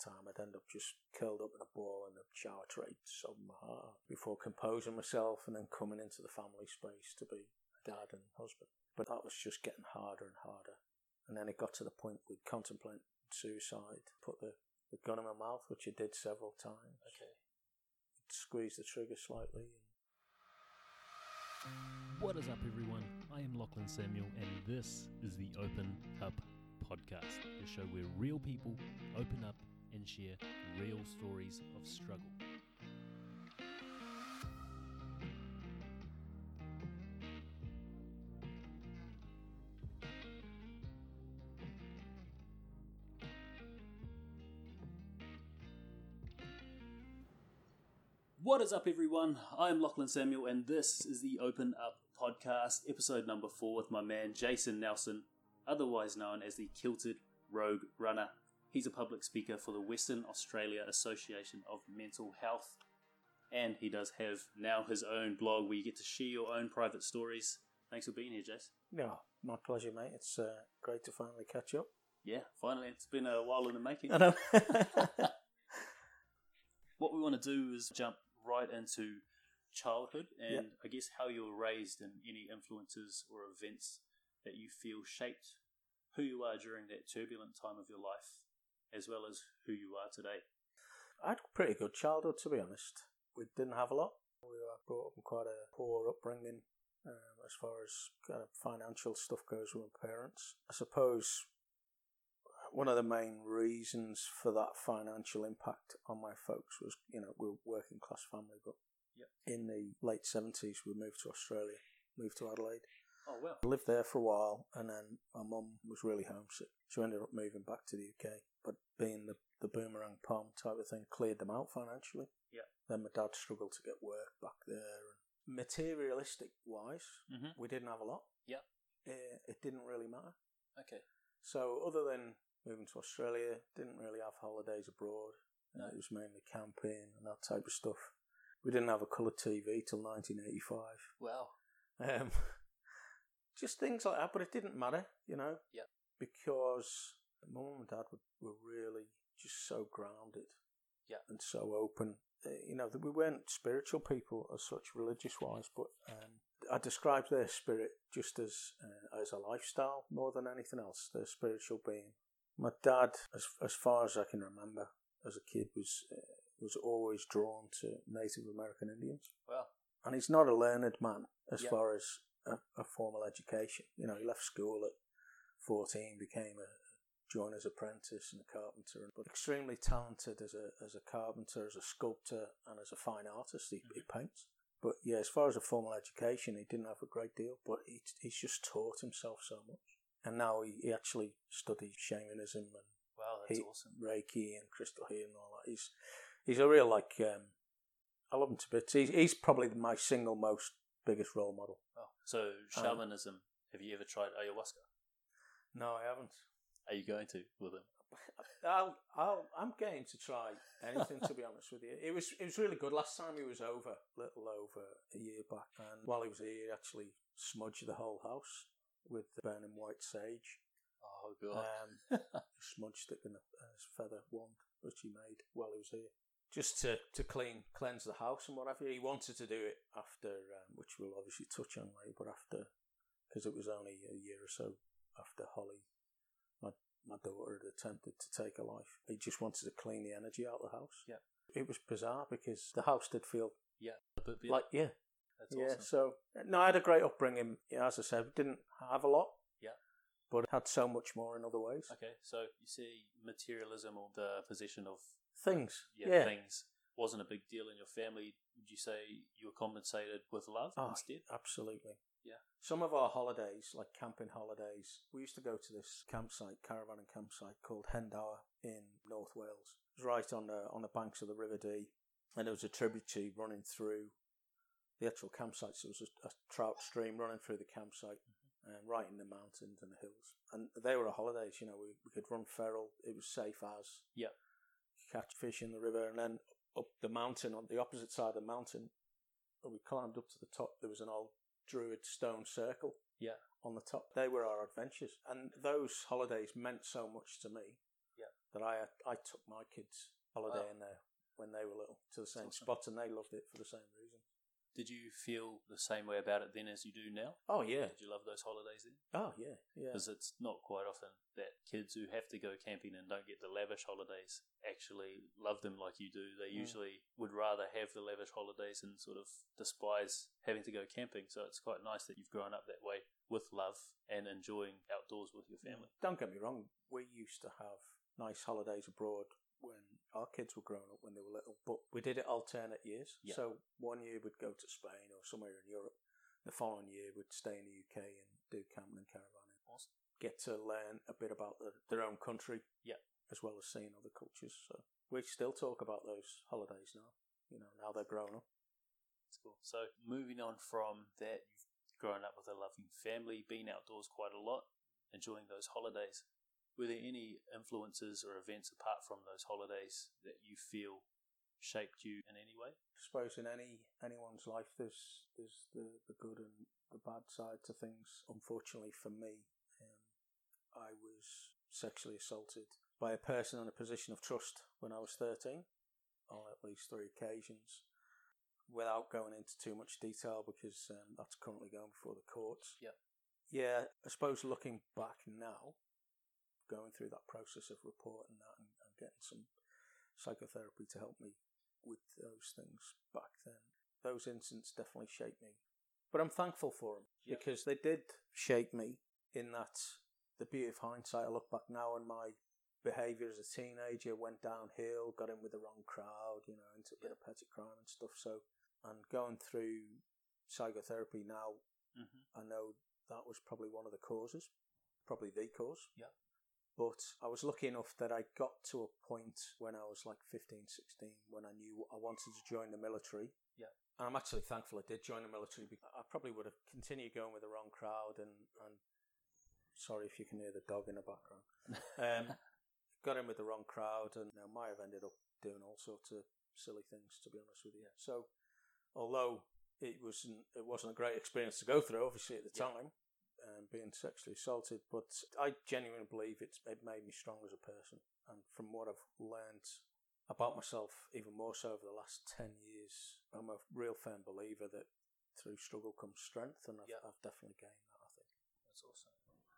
time, I'd end up just curled up in a ball in the shower tray, sobbing my heart out before composing myself and then coming into the family space to be a dad and husband. But that was just getting harder and harder. And then it got to the point we'd contemplate suicide, put the, the gun in my mouth, which I did several times. Okay. Squeeze the trigger slightly. What is up, everyone? I am Lachlan Samuel, and this is the Open Up Podcast, the show where real people open up and share real stories of struggle. What is up, everyone? I'm Lachlan Samuel, and this is the Open Up Podcast, episode number four, with my man Jason Nelson, otherwise known as the Kilted Rogue Runner. He's a public speaker for the Western Australia Association of Mental Health, and he does have now his own blog where you get to share your own private stories. Thanks for being here, Jason. Yeah, my pleasure, mate. It's uh, great to finally catch up. Yeah, finally, it's been a while in the making. I know. what we want to do is jump right into childhood and Yep. I guess how you were raised and any influences or events that you feel shaped who you are during that turbulent time of your life as well as who you are today. I had a pretty good childhood, to be honest. We didn't have a lot. We were brought up in quite a poor upbringing um, as far as kind of financial stuff goes with my parents. I suppose one of the main reasons for that financial impact on my folks was, you know, we were a working class family, but Yep. in the late 70s we moved to Australia, moved to Adelaide. Oh well. Lived there for a while, and then my mum was really homesick. She ended up moving back to the UK, but being the, the boomerang Pom type of thing cleared them out financially. Yeah. Then my dad struggled to get work back there. And materialistic wise, Mhm. we didn't have a lot. Yeah. It, it didn't really matter. Okay. So other than moving to Australia, didn't really have holidays abroad. No. It was mainly camping and that type of stuff. We didn't have a colour TV till 1985. Wow. Um, just things like that, but it didn't matter, you know. Yeah. Because my mum and dad were, were really just so grounded. Yeah. And so open. You know, that we weren't spiritual people as such, religious wise, but um, I describe their spirit just as uh, as a lifestyle more than anything else. Their spiritual being. My dad, as as far as I can remember, as a kid, was uh, was always drawn to Native American Indians Wow. and he's not a learned man as Yeah. far as a, a formal education. You know, he left school at 14, became a joiner's apprentice and a carpenter, but extremely talented as a as a carpenter, as a sculptor, and as a fine artist. He, he paints. But yeah, as far as a formal education, he didn't have a great deal, but he, he's just taught himself so much. And now he, he actually studies shamanism and Wow, that's He- awesome. Reiki and crystal healing and all that. He's he's a real like um, I love him to bits. He's he's probably my single most biggest role model. Oh. So shamanism, have you ever tried ayahuasca? No, I haven't. Are you going to with him? I'll, I'll, I'm game to try anything. to be honest with you, it was it was really good. Last time he was over, little over a year back, and while he was here, he actually smudged the whole house with the burning white sage. Oh god. Um, smudged it in a, a feather wand which he made while he was here, just to, to clean, cleanse the house and whatever. He wanted to do it after, um, which we'll obviously touch on later, but after, because it was only a year or so after Holly, my daughter had attempted to take her life. He just wanted to clean the energy out of the house. Yeah. It was bizarre because the house did feel yeah. A bit, bit- like yeah, that's yeah. awesome. So no, I had a great upbringing. Yeah, as I said, didn't have a lot. Yeah. but had so much more in other ways. Okay, so you see materialism or the possession of Things, yeah, yeah, things wasn't a big deal in your family. Would you say you were compensated with love Oh, instead? absolutely. Yeah. Some of our holidays, like camping holidays, we used to go to this campsite, caravan and campsite called Hendower in North Wales. It was right on the on the banks of the River Dee, and there was a tributary running through the actual campsite. So there was a, a trout stream running through the campsite, mm-hmm. and right in the mountains and the hills. And they were our holidays. You know, we, we could run feral. It was safe as Yeah. catch fish in the river, and then up the mountain on the opposite side of the mountain, we climbed up to the top. There was an old druid stone circle. Yeah. On the top, they were our adventures, and those holidays meant so much to me. Yeah. that I I took my kids holiday Wow. in there when they were little to the same awesome. spots, and they loved it for the same reason. Did you feel the same way about it then as you do now? Oh yeah, Did you love those holidays then? oh yeah, yeah. Because it's not quite often that kids who have to go camping and don't get the lavish holidays actually love them like you do. They Mm. usually would rather have the lavish holidays and sort of despise having to go camping. So it's quite nice that you've grown up that way with love and enjoying outdoors with your family. Don't get me wrong, we used to have nice holidays abroad when our kids were growing up when they were little, but we did it alternate years. Yeah. So one year we'd go to Spain or somewhere in Europe. The following year we'd stay in the UK and do camping and caravanning. Awesome. Get to learn a bit about the, their own country. Yeah. As well as seeing other cultures. So we still talk about those holidays now. You know, now they're grown up. That's cool. So moving on from that, you've grown up with a loving family, been outdoors quite a lot, enjoying those holidays. Were there any influences or events apart from those holidays that you feel shaped you in any way? I suppose in any anyone's life, there's there's the, the good and the bad side to things. Unfortunately for me, um, I was sexually assaulted by a person in a position of trust when I was thirteen, on at least three occasions. Without going into too much detail, because um, that's currently going before the courts. Yep. Yeah, I suppose looking back now, going through that process of reporting that and, and getting some psychotherapy to help me with those things back then. Those incidents definitely shaped me. But I'm thankful for them Yeah. because they did shape me in that the beauty of hindsight. I look back now and my behaviour as a teenager went downhill, got in with the wrong crowd, you know, into a bit of petty crime and stuff. So, and going through psychotherapy now, Mm-hmm. I know that was probably one of the causes, probably the cause. Yeah. But I was lucky enough that I got to a point when I was like 15, 16, when I knew I wanted to join the military. Yeah. And I'm actually thankful I did join the military. I probably would have continued going with the wrong crowd and, and sorry if you can hear the dog in the background. Um, got in with the wrong crowd and you know, might have ended up doing all sorts of silly things, to be honest with you. So, although it wasn't it wasn't a great experience to go through, obviously at the Yeah. time, um, being sexually assaulted, but I genuinely believe it's it made me strong as a person. And from what I've learned about myself, even more so over the last ten years, I'm a real firm believer that through struggle comes strength, and I've, Yeah. I've definitely gained that. I think. That's awesome.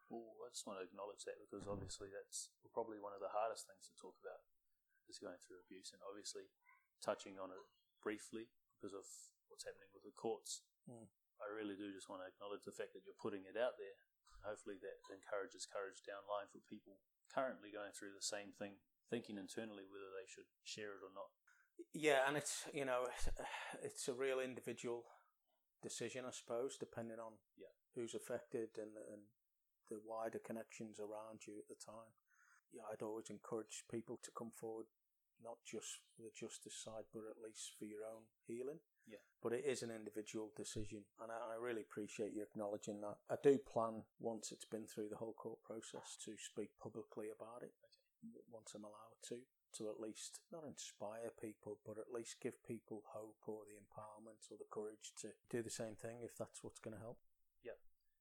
Well, I just want to acknowledge that because obviously that's probably one of the hardest things to talk about is going through abuse, and obviously touching on it briefly because of what's happening with the courts. Mm. I really do just want to acknowledge the fact that you're putting it out there. Hopefully, that encourages courage down line for people currently going through the same thing, thinking internally whether they should share it or not. Yeah, and it's you know it's a real individual decision, I suppose, depending on Yeah. who's affected and and the wider connections around you at the time. Yeah, I'd always encourage people to come forward, not just for the justice side, but at least for your own healing. Yeah. But it is an individual decision, and I, I really appreciate you acknowledging that. I do plan once it's been through the whole court process to speak publicly about it once I'm allowed to, to at least not inspire people, but at least give people hope or the empowerment or the courage to do the same thing if that's what's going to help. Yeah.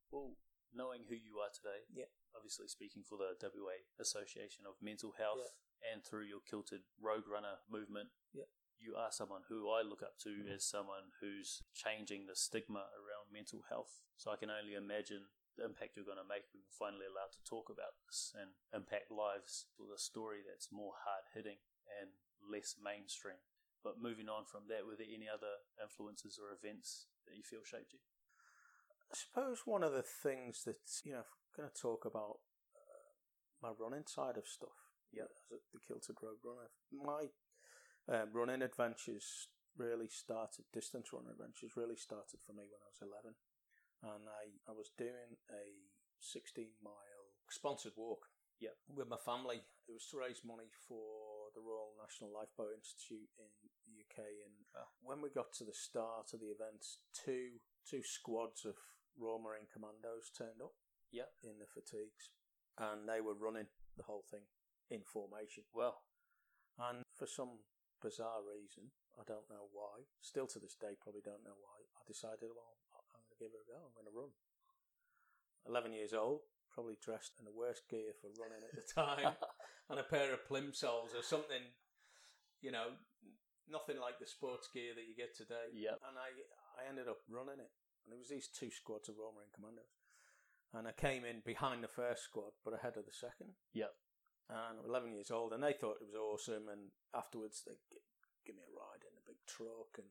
Well, knowing who you are today, Yeah. obviously speaking for the WA Association of Mental Health and through your Kilted Rogue Runner movement, Yeah. You are someone who I look up to as someone who's changing the stigma around mental health. So I can only imagine the impact you're going to make when you're finally allowed to talk about this and impact lives with a story that's more hard hitting and less mainstream. But moving on from that, were there any other influences or events that you feel shaped you? I suppose one of the things that, you know, if we're going to talk about uh, my running side of stuff, Yeah. as a- the Kilted Rogue Runner, my um, running adventures really started, distance running adventures really started for me when I was 11. And I, I was doing a 16 mile sponsored walk Yep. with my family. It was to raise money for the Royal National Lifeboat Institute in the UK. And Wow. when we got to the start of the event, two two squads of Royal Marine Commandos turned up. Yep. In the fatigues, and they were running the whole thing in formation. Well, And for some bizarre reason, I don't know why, still to this day, probably don't know why, I decided, well, I'm going to give it a go. I'm going to run. 11 years old, probably dressed in the worst gear for running at the time. and a pair of plimsolls or something, you know, nothing like the sports gear that you get today. Yep. And I, I ended up running it. And there was these two squads of Royal Marine Commandos. And I came in behind the first squad, but ahead of the second. Yep. And I'm 11 years old, and they thought it was awesome. And afterwards, they g- give me a ride in a big truck and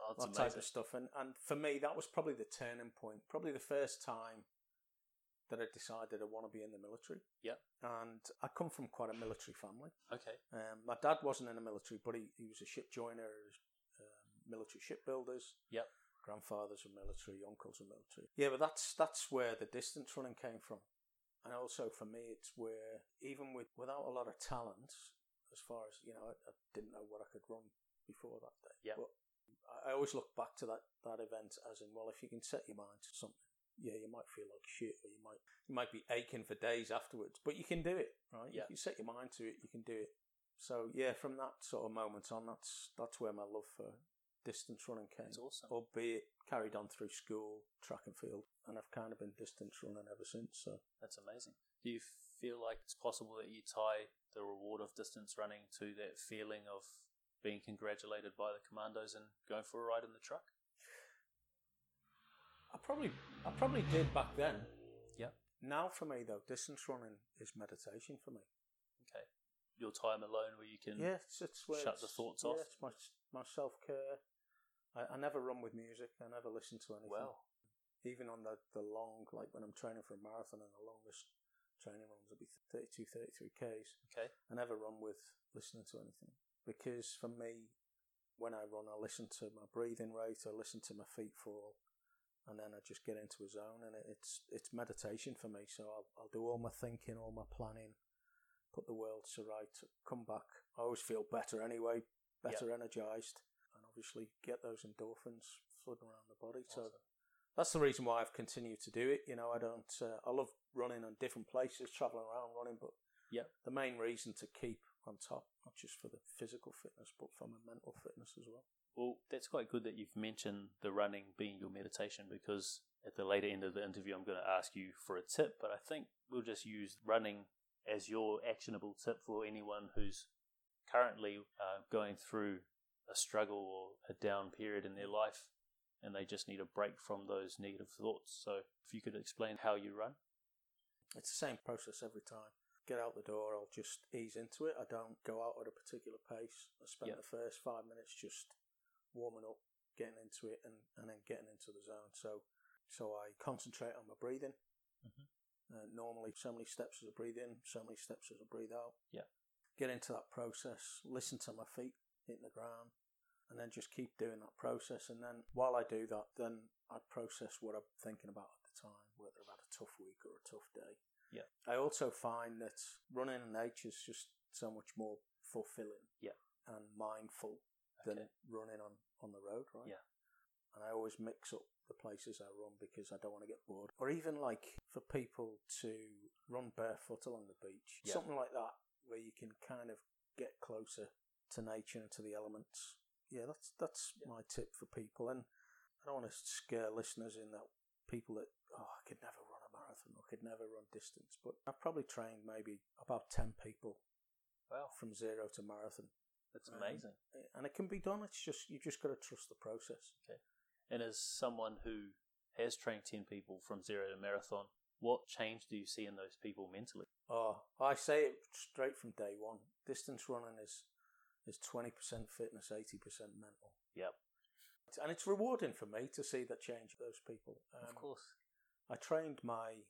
Oh, that that's type of stuff. And and for me, that was probably the turning point. Probably the first time that I decided I want to be in the military. Yeah. And I come from quite a military family. Okay. Um, my dad wasn't in the military, but he, he was a ship joiner, was, um, military shipbuilders. Yep. Grandfathers were military, uncles were military. Yeah, but that's that's where the distance running came from. And also for me, it's where even with without a lot of talent, as far as you know, I, I didn't know what I could run before that day. Yep. But I, I always look back to that that event as in, well, if you can set your mind to something, yeah, you might feel like shit, or you might you might be aching for days afterwards, but you can do it, right? Yeah. If you set your mind to it, you can do it. So yeah, from that sort of moment on, that's that's where my love for distance running came. That's awesome. Albeit carried on through school, track and field, and I've kind of been distance running ever since. So That's amazing. Do you feel like it's possible that you tie the reward of distance running to that feeling of being congratulated by the commandos and going for a ride in the truck? I probably I probably did back then. Yep. Now for me though, distance running is meditation for me. Okay. Your time alone where you can. Yeah, it's, it's where Shut the thoughts yeah, off. It's my my self care. I, I never run with music. I never listen to anything. Well, even on the, the long, like when I'm training for a marathon and the longest training runs will be 32, 33 Ks. okay. I never run with listening to anything because for me, when I run, I listen to my breathing rate, I listen to my feet fall, and then I just get into a zone, and it, it's it's meditation for me. So I'll I'll do all my thinking, all my planning, put the world to right, come back. I always feel better anyway, better energized, and obviously get those endorphins flooding around the body. So that's the reason why I've continued to do it. You know, I don't. Uh, I love running on different places, traveling around running, but yeah, the main reason to keep on top, not just for the physical fitness, but for my mental fitness as well. Well, that's quite good that you've mentioned the running being your meditation because at the later end of the interview, I'm going to ask you for a tip, but I think we'll just use running as your actionable tip for anyone who's currently uh, going through a struggle or a down period in their life and they just need a break from those negative thoughts. So, if you could explain how you run. It's the same process every time. Get out the door, I'll just ease into it. I don't go out at a particular pace. I spend Yep. the first five minutes just warming up, getting into it, and, and then getting into the zone. So, so I concentrate on my breathing. Mhm. Uh, normally, so many steps as I breathe in, so many steps as I breathe out. Yep. Get into that process. Listen to my feet hitting the ground, and then just keep doing that process. And then while I do that, then I process what I'm thinking about at the time, whether I've had a tough week or a tough day. Yeah. I also find that running in nature is just so much more fulfilling. Yeah. And mindful than Okay. running on, on the road, right? Yeah. And I always mix up the places I run because I don't want to get bored. Or even like for people to run barefoot along the beach, Yeah. something like that, where you can kind of get closer to nature and to the elements. Yeah, that's that's Yeah. my tip for people. And I don't want to scare listeners in that people that oh I could never run a marathon or could never run distance, but I've probably trained maybe about ten people Wow, from zero to marathon, that's Um, amazing. and it can be done. It's just you just got to trust the process. Okay. And as someone who has trained 10 people from zero to marathon, what change do you see in those people mentally? Oh, I say it straight from day one. Distance running is is twenty percent fitness, eighty percent mental. Yep. And it's rewarding for me to see that change of those people. Um, of course. I trained my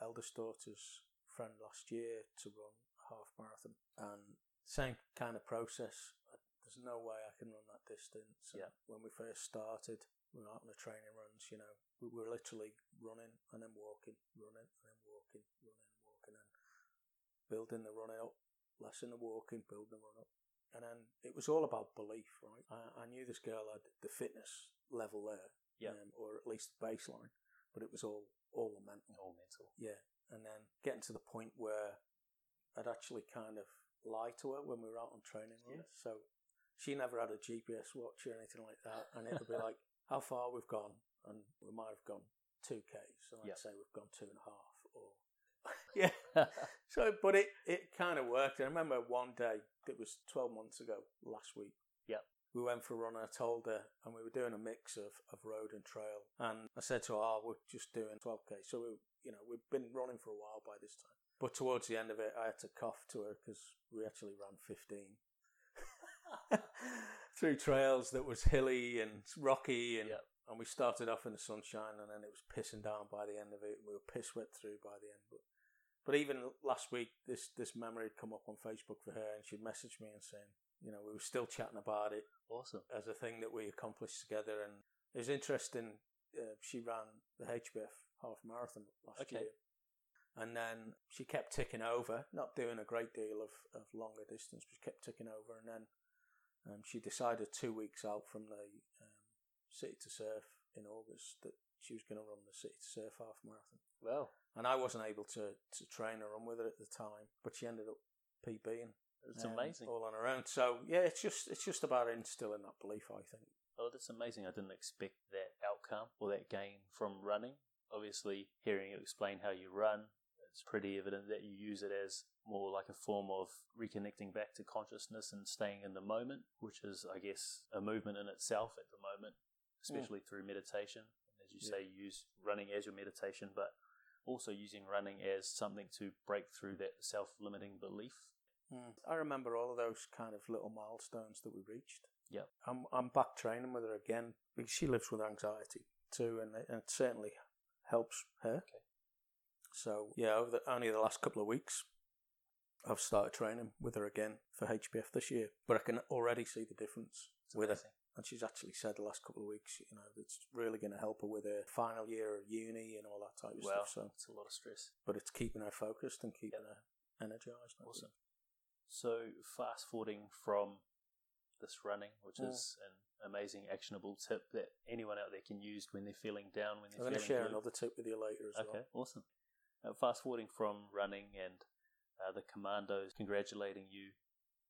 eldest daughter's friend last year to run a half marathon, and same kind of process. There's no way I can run that distance. Yeah. When we first started, we were out on the training runs. You know, we were literally running and then walking, running and then walking, running and walking, and building the running up, lessen the walking, building the run up. And then it was all about belief, right? I, I knew this girl had the fitness level there, Yeah. um, or at least the baseline, but it was all all the mental. All mental. Yeah, and then getting to the point where I'd actually kind of lie to her when we were out on training runs. So she never had a GPS watch or anything like that, and it would be like how far we've gone, and we might have gone two k's, so I'd Yeah. say we've gone two and a half, or yeah. So, but it, it kind of worked. I remember one day, it was 12 months ago, last week. Yep. We went for a run and I told her, and we were doing a mix of, of road and trail. And I said to her, oh, we're just doing 12K. So, we, you know, we've been running for a while by this time. But towards the end of it, I had to cough to her because we actually ran 15. Through trails that was hilly and rocky and Yep. and we started off in the sunshine and then it was pissing down by the end of it. And we were piss wet through by the end. But but even last week, this this memory had come up on Facebook for her, and she'd messaged me and saying, you know, we were still chatting about it Awesome. as a thing that we accomplished together. And it was interesting. Uh, she ran the HBF half marathon last Okay. year. And then she kept ticking over, not doing a great deal of, of longer distance, but she kept ticking over. And then um, she decided two weeks out from the um, City to Surf in August that she was going to run the City to Surf half marathon. Well, And I wasn't able to, to train or run with her at the time, but she ended up PBing. it's um, amazing. all on her own. So yeah, it's just it's just about instilling that belief. I think. Oh, that's amazing. I didn't expect that outcome or that gain from running. Obviously, hearing you explain how you run, it's pretty evident that you use it as more like a form of reconnecting back to consciousness and staying in the moment, which is, I guess, a movement in itself at the moment, especially through meditation. As you Yeah. say, use running as your meditation, but also using running as something to break through that self limiting belief. Hmm. I remember all of those kind of little milestones that we reached. Yep. I'm I'm back training with her again because she lives with anxiety too, and it, and it certainly helps her. Okay. So yeah, over the, only the last couple of weeks, I've started training with her again for HBF this year, but I can already see the difference with her. And she's actually said the last couple of weeks, you know, it's really going to help her with her final year of uni and all that type of Well, stuff. So, it's a lot of stress. but it's keeping her focused and keeping her energized. Awesome. So, fast forwarding from this running, which Mm. is an amazing actionable tip that anyone out there can use when they're feeling down, when they're I'm going to feeling share blue. another tip with you later as Okay, well. awesome. Uh, fast forwarding from running and uh, the commandos congratulating you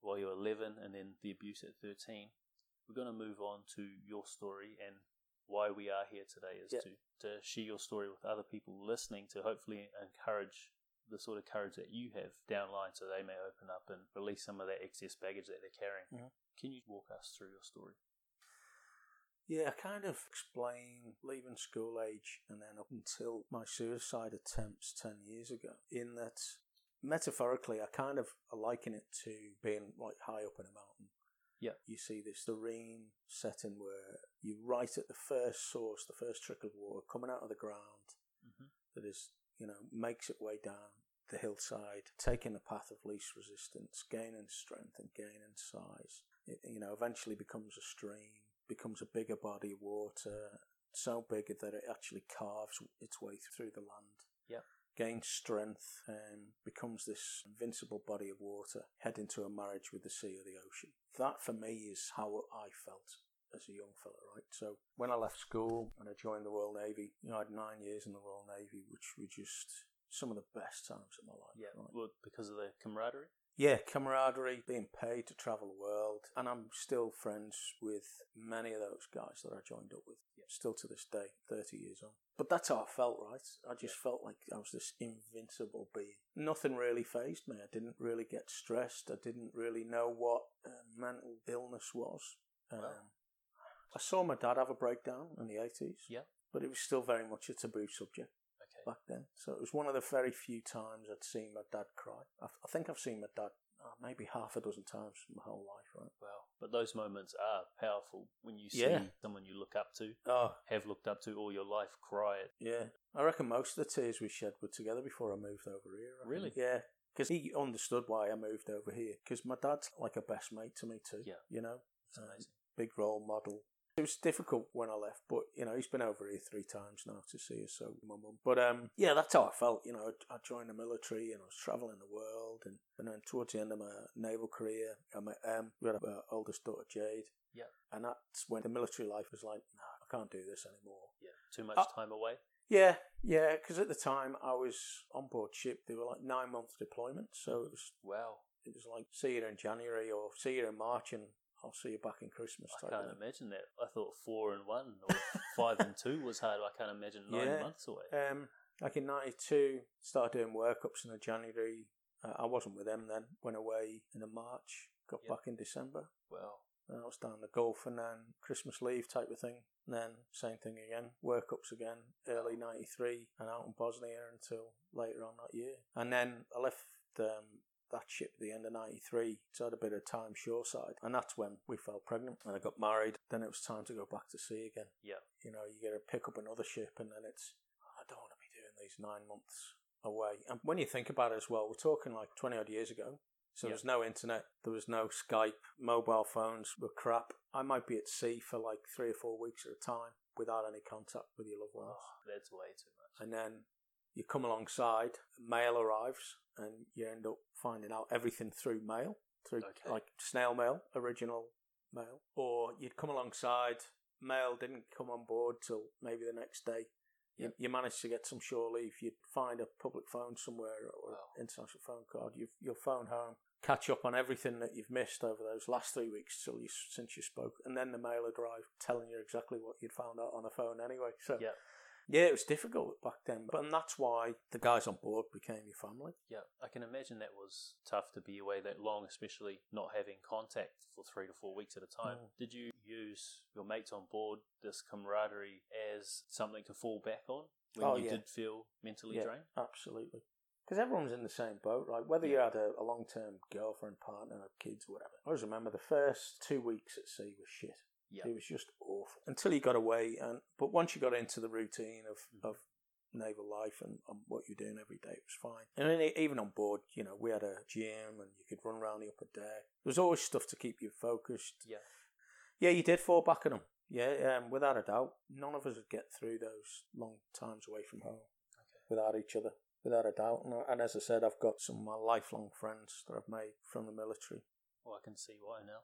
while you're 11 and then the abuse at 13, we're going to move on to your story and why we are here today is Yeah. to, to share your story with other people listening to hopefully encourage the sort of courage that you have downline so they may open up and release some of that excess baggage that they're carrying. Mhm. Can you walk us through your story? Yeah, I kind of explain leaving school age and then up until my suicide attempts 10 years ago, in that metaphorically, I kind of liken it to being like high up in a mountain. Yeah. You see this serene setting where you're right at the first source, the first trickle of water coming out of the ground Mhm. that is, you know, makes its way down the hillside, taking the path of least resistance, gaining strength and gaining size. It, you know, eventually becomes a stream, becomes a bigger body of water, so big that it actually carves its way through the land. Yep. Gains strength and becomes this invincible body of water, head into a marriage with the sea or the ocean. That for me is how I felt as a young fella, right? So when I left school and I joined the Royal Navy, you know, I had nine years in the Royal Navy, which were just some of the best times of my life. Yeah, right? well, because of the camaraderie. Yeah, camaraderie, being paid to travel the world, and I'm still friends with many of those guys that I joined up with. Still to this day, 30 years on. But that's how I felt, right? I just felt like I was this invincible being. Nothing really phased me. I didn't really get stressed. I didn't really know what uh, mental illness was. Um, Wow. I saw my dad have a breakdown in the 80s. Yeah. But it was still very much a taboo subject. Back then. So it was one of the very few times I'd seen my dad cry. I, I think I've seen my dad uh, maybe half a dozen times my whole life, right? Wow. But those moments are powerful when you see Yeah. someone you look up to, Oh, have looked up to all your life, cry. yeah. I reckon most of the tears we shed were together before I moved over here. Really? Yeah. Because he understood why I moved over here. Because my dad's like a best mate to me too. Yeah. You know, Um, big role model. It was difficult when I left, but you know he's been over here three times now to see us. So my mum, but um, yeah, that's how I felt. You know, I, I joined the military and I was traveling the world, and, and then towards the end of my naval career, I met Em. We had our oldest daughter Jade. Yeah. and that's when the military life was like, no, I can't do this anymore. Yeah. Too much Uh, time away. Yeah, yeah, because at the time I was on board ship. They were like nine month deployment, so it was well. it was like see you in January or see you in March, and I'll see you back in Christmas. I can't thing. imagine that. I thought four and one or five and two was hard. I can't imagine nine Yeah. months away. Um, Like in '92, started doing workups in the January. Uh, I wasn't with them then. Went away in the March. Got Yep. back in December. Well, And I was down the Gulf and then Christmas leave type of thing. And then same thing again, workups again, early '93, and out in Bosnia until later on that year. And then I left um, that ship at the end of '93, so I had a bit of time shoreside, and that's when we fell pregnant. And I got married. Then it was time to go back to sea again. Yeah. you know, you get to pick up another ship, and then it's I don't want to be doing these nine months away. And when you think about it as well, we're talking like twenty odd years ago. So Yeah. there's no internet, there was no Skype, mobile phones were crap. I might be at sea for like three or four weeks at a time without any contact with your loved ones. oh, that's way too much. And then you come alongside, mail arrives, and you end up finding out everything through mail, through Okay. like snail mail, original mail. Or you'd come alongside, mail didn't come on board till maybe the next day. You, Yep. you managed to get some shore leave. You'd find a public phone somewhere or Wow. international phone card. You, you'll phone home, catch up on everything that you've missed over those last three weeks till you, since you spoke, and then the mail would arrive telling you exactly what you'd found out on the phone anyway. So. Yeah, it was difficult back then, but and that's why the guys on board became your family. Yeah, I can imagine that was tough to be away that long, especially not having contact for three to four weeks at a time. Mm. Did you use your mates on board, this camaraderie, as something to fall back on when Oh, you yeah. did feel mentally Yeah. drained? Absolutely. Because everyone's in the same boat, right? Whether you had a, a long term girlfriend, partner, or kids, whatever. I always remember the first two weeks at sea was shit. Yeah. It was just awful until you got away, and but once you got into the routine of, Mhm. of naval life and, and what you're doing every day, it was fine. And then even on board, you know, we had a gym and you could run around the upper deck. There was always stuff to keep you focused. Yeah. Yeah, you did fall back on them. Yeah, um, without a doubt. None of us would get through those long times away from home without each other, without a doubt. And, and as I said, I've got some of my lifelong friends that I've made from the military. Well, I can see why now.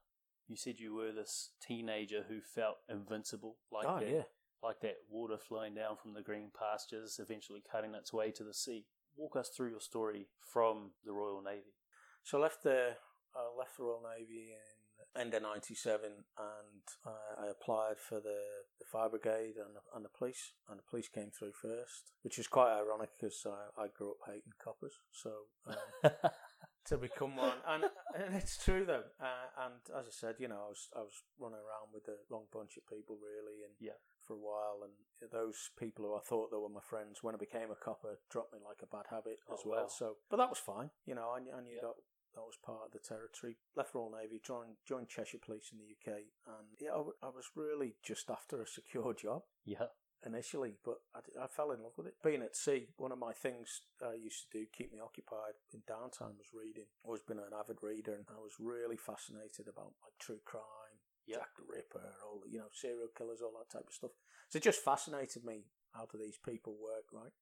You said you were this teenager who felt invincible, like oh, that, yeah. like that water flowing down from the green pastures, eventually cutting its way to the sea. Walk us through your story from the Royal Navy. So I left the I left the Royal Navy in end of '97, and uh, I applied for the, the fire brigade and the, and the police, and the police came through first, which was quite ironic because I, I grew up hating coppers. So um, to become one, and, and it's true though. Uh, and as I said, you know, I was I was running around with the wrong bunch of people really, and Yeah. for a while, and those people who I thought they were my friends, when I became a copper, dropped me like a bad habit as Oh, well. wow. So, but that was fine, you know. I, knew- I knew Yeah. that that was part of the territory. Left Royal Navy, joined joined Cheshire Police in the UK, and yeah, I, w- I was really just after a secure job yeah. Initially, but I fell in love with it. Being at sea, one of my things I used to do, keep me occupied in downtime, was reading. Always been an avid reader, and I was really fascinated about like true crime, Yeah. Jack the Ripper, all the, you know, serial killers, all that type of stuff. So it just fascinated me how do these people work, right?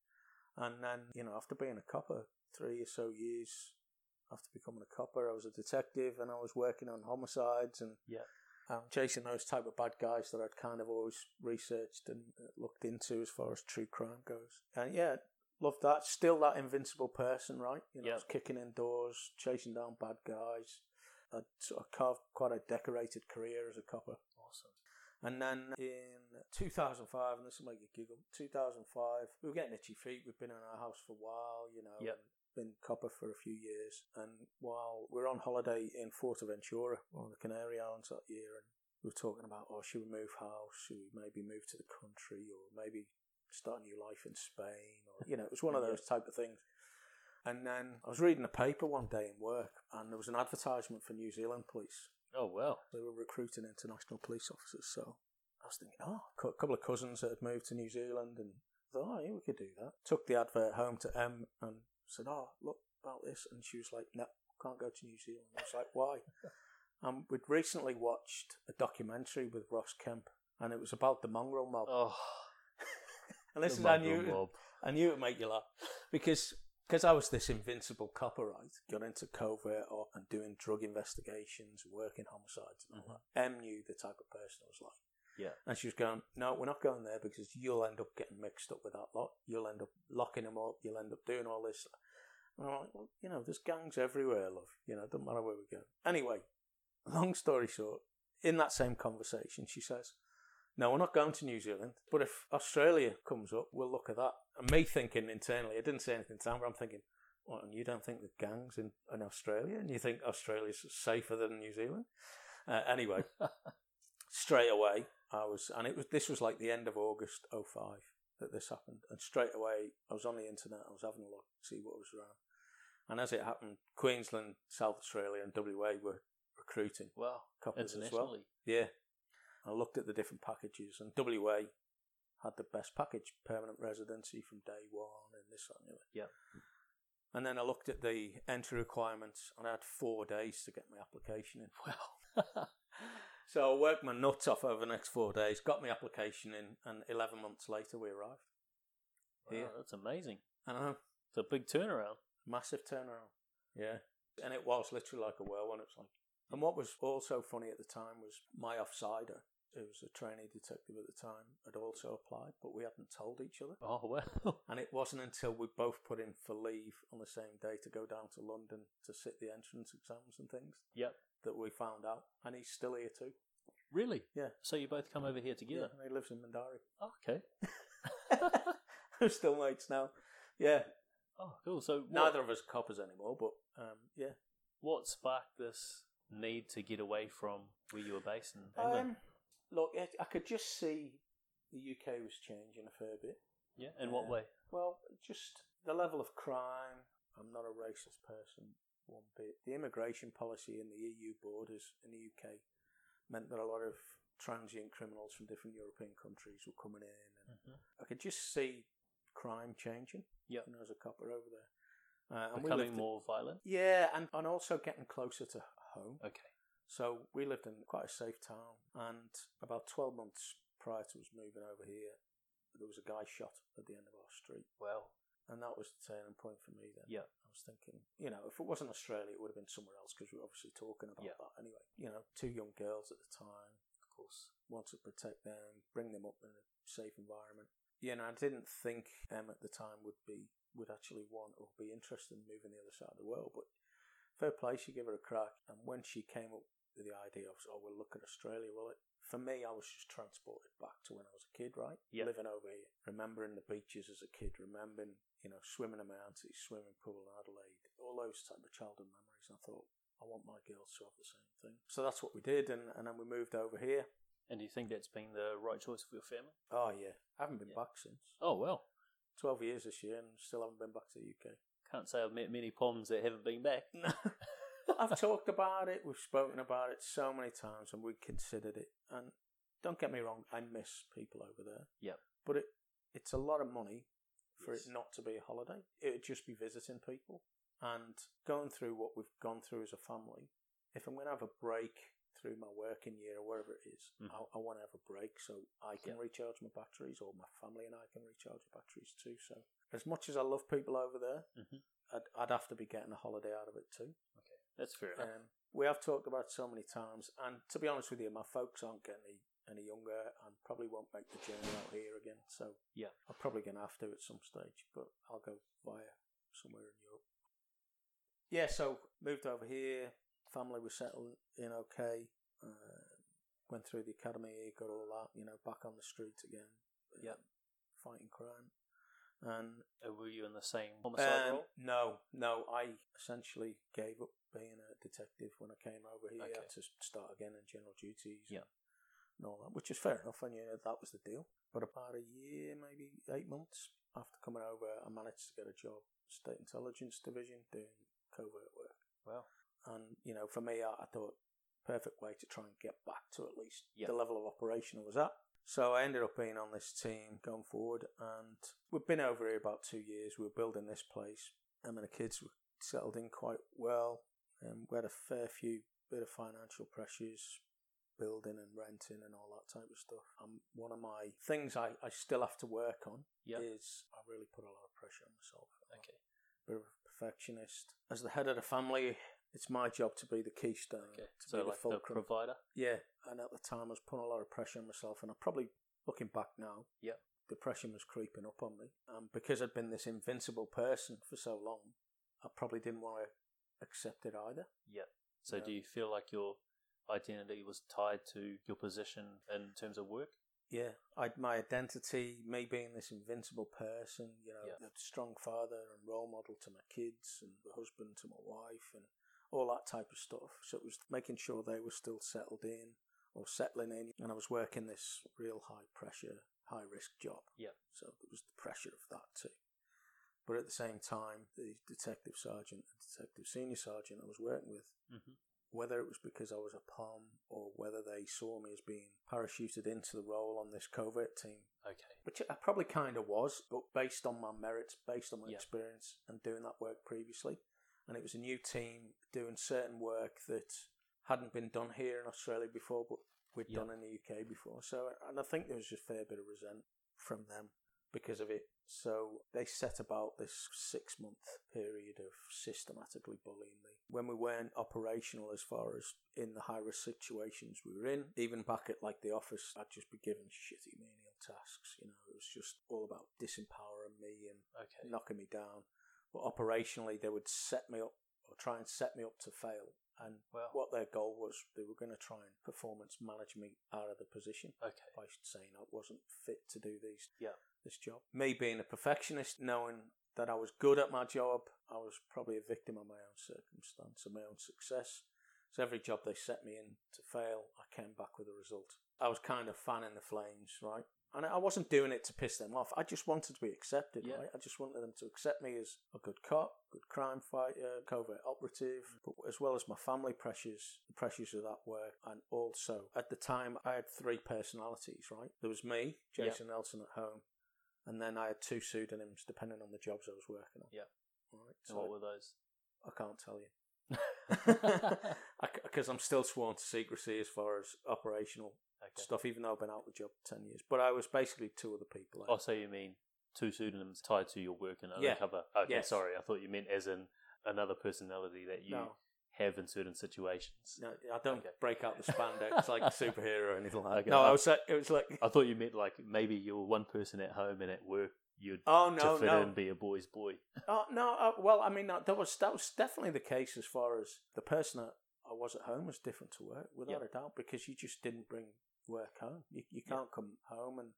And then, you know, after being a copper, three or so years after becoming a copper, I was a detective and I was working on homicides and Yeah. Um, chasing those type of bad guys that I'd kind of always researched and uh, looked into as far as true crime goes. And yeah, love that. Still that invincible person, right? You know, I was kicking in doors, chasing down bad guys. I'd sort of carved quite a decorated career as a copper. Awesome. And then in 2005, and this will make you giggle, 2005, we were getting itchy feet. We've been in our house for a while, you know, Yep. Been copper for a few years. And while we we're on holiday in Fuerteventura, one of the Canary Islands that year, and we were talking about, oh, should we move house? Should we maybe move to the country or maybe start a new life in Spain? Or, you know, it was one of those type of things. And then I was reading a paper one day in work, and there was an advertisement for New Zealand police. Oh, well. They were recruiting international police officers. So I was thinking, oh, a couple of cousins that had moved to New Zealand, and I thought, oh, yeah, we could do that. Took the advert home to Em and said, oh, look about this, and she was like, no, can't go to New Zealand. I was like, why? And we'd recently watched a documentary with Ross Kemp, and it was about the mongrel mob. Oh, and this is I knew mob. I knew it would make you laugh because because I was this invincible copper, right? Got into covert or, and doing drug investigations, working homicides and all mm-hmm. that. Em knew the type of person I was like. Yeah. And she was going, no, we're not going there because you'll end up getting mixed up with that lot. You'll end up locking them up. You'll end up doing all this. And I'm like, well, you know, there's gangs everywhere, love. You know, it doesn't matter where we go. Anyway, long story short, in that same conversation, she says, No, we're not going to New Zealand. But if Australia comes up, we'll look at that. And me thinking internally, I didn't say anything to but I'm thinking, what, and you don't think the gangs in, in Australia? And you think Australia's safer than New Zealand? Uh, anyway, straight away, I was, and it was this was like the end of August 05 that this happened. And straight away, I was on the internet, I was having a look, see what was around. And as it happened, Queensland, South Australia, and WA were recruiting Wow. as well. Yeah. I looked at the different packages, and WA had the best package, permanent residency from day one, and this, that, and the other. Yep. And then I looked at the entry requirements, and I had four days to get my application in. Wow. So I worked my nuts off over the next four days, got my application in, and 11 months later we arrived. wow, Yeah. that's amazing. I know, It's a big turnaround. massive turnaround. Yeah. And it was literally like a whirlwind. It's like, and what was also funny at the time was my offsider, who was a trainee detective at the time, had also applied, but we hadn't told each other. Oh well. And it wasn't until we both put in for leave on the same day to go down to London to sit the entrance exams and things Yep. That we found out. And he's still here too. Really? Yeah. So you both come over here together? Yeah, he lives in Mandurah. Oh, okay. We're still mates now. Yeah. Oh, cool. So what, Neither of us coppers anymore, but um, yeah. what sparked this need to get away from where you were based in England? Um, look, I, could just see the UK was changing a fair bit. yeah. In what yeah. way? Well, just the level of crime. I'm not a racist person one bit. The immigration policy in the EU borders in the UK meant that a lot of transient criminals from different European countries were coming in, and Mhm. I could just see crime changing. Yeah, I was a copper over there, uh, and Becoming more violent. Yeah, and, and also getting closer to home. Okay. So we lived in quite a safe town, and about 12 months prior to us moving over here, there was a guy shot at the end of our street. Well. And that was the turning point for me then. Yeah. I was thinking, you know, if it wasn't Australia, it would have been somewhere else because we were obviously talking about Yeah. that anyway. You know, two young girls at the time, Of course. want to protect them, bring them up in a safe environment. You know, I didn't think Em at the time would be would actually want or be interested in moving the other side of the world, but fair play, she gave it a crack. And when she came up with the idea of, oh, we'll look at Australia, well, it, for me, I was just transported back to when I was a kid, right? Yeah. Living over here, remembering the beaches as a kid, remembering, you know, swimming in my auntie's swimming pool in Adelaide, all those type of childhood memories. And I thought, I want my girls to have the same thing. So that's what we did, and, and then we moved over here. And do you think that's been the right choice for your family? Oh yeah, I haven't been Yeah. back since Oh well. twelve years this year, and still haven't been back to the UK. Can't say I've met many Poms that haven't been back. No, I've talked about it. We've spoken about it so many times, and we considered it. And don't get me wrong, I miss people over there. Yep. But it it's a lot of money for Yes. it not to be a holiday. It'd just be visiting people and going through what we've gone through as a family. If I'm going to have a break through my working year or wherever it is, Mhm. I, I want to have a break so I can Yeah. recharge my batteries, or my family and I can recharge our batteries too. So, as much as I love people over there, Mhm. I'd, I'd have to be getting a holiday out of it too. Okay, That's fair enough. Um, we have talked about it so many times, and to be honest with you, my folks aren't getting any, younger and probably won't make the journey out here again. So Yeah. I'm probably going to have to at some stage, but I'll go via somewhere in Europe. Yeah, so moved over here. Family was settled in okay. Uh, went through the academy, got all that, you know, back on the streets again. Yeah. um, fighting crime. And Uh, were you in the same homicide um, role? no, no. I essentially gave up being a detective when I came over here Okay. to start again in general duties. Yeah. And all that, which is fair enough. And you know that was the deal. But about a year, maybe eight months after coming over, I managed to get a job, State Intelligence Division, doing covert work. Wow. And you know, for me, I, I thought perfect way to try and get back to at least Yeah. the level of operation I was at. So I ended up being on this team going forward, and we've been over here about two years. We were building this place. I mean, the kids were settled in quite well, and we had a fair few bit of financial pressures, building and renting and all that type of stuff. And one of my things I, I still have to work on Yeah. is I really put a lot of pressure on myself. Okay. Bit of a perfectionist. As the head of the family, it's my job to be the keystone. Okay. To So be the like the fulcrum. provider. Yeah, and at the time I was putting a lot of pressure on myself, and I'm probably, looking back now, Yeah. depression was creeping up on me. Um, because I'd been this invincible person for so long, I probably didn't want to accept it either. Yeah. So do you feel like your identity was tied to your position in terms of work? yeah, I my identity, me being this invincible person, you know, Yeah. a strong father and role model to my kids and the husband to my wife and all that type of stuff. So it was making sure they were still settled in or settling in, and I was working this real high pressure, high risk job. Yeah. So there was the pressure of that too. But at the same time, the detective sergeant and detective senior sergeant I was working with hmm whether it was because I was a POM or whether they saw me as being parachuted into the role on this covert team, Okay. which I probably kind of was, but based on my merits, based on my Yeah. experience and doing that work previously. And it was a new team doing certain work that hadn't been done here in Australia before, but we'd Yeah. done in the UK before. So, and I think there was a fair bit of resent from them because of it. So they set about this six month period of systematically bullying me. When we weren't operational as far as in the high risk situations we were in, even back at like the office, I'd just be given shitty menial tasks. You know, it was just all about disempowering me and Okay. knocking me down. But operationally, they would set me up or try and set me up to fail. And Wow. what their goal was, they were going to try and performance manage me out of the position Okay. by saying I wasn't fit to do these Yeah. This job. Me being a perfectionist, knowing that I was good at my job, I was probably a victim of my own circumstance and my own success. So every job they set me in to fail, I came back with a result. I was kind of fanning the flames, right? And I wasn't doing it to piss them off. I just wanted to be accepted, Yeah. right? I just wanted them to accept me as a good cop, good crime fighter, covert operative, but as well as my family pressures, the pressures of that work. And also, at the time, I had three personalities, right? There was me, Yeah. Jason Nelson at home, and then I had two pseudonyms depending on the jobs I was working on. Yeah. All right. And So what were those? I can't tell you because I'm still sworn to secrecy as far as operational Okay. stuff, even though I've been out of the job ten years. But I was basically two other people. Oh, so you mean two pseudonyms tied to your work and Yeah. undercover? Okay, Yes. sorry. I thought you meant as in another personality that you no, have in certain situations. no, I don't Okay. break out the spandex like a superhero or anything like that. Okay. No, I was. like- It was like, I thought you meant like maybe you're one person at home and at work you'd oh no to fit no, in be a boy's boy. Oh no! Uh, well, I mean, that that was that was definitely the case as far as the person that I was at home was different to work, without Yeah. a doubt, because you just didn't bring work home. You you can't come home and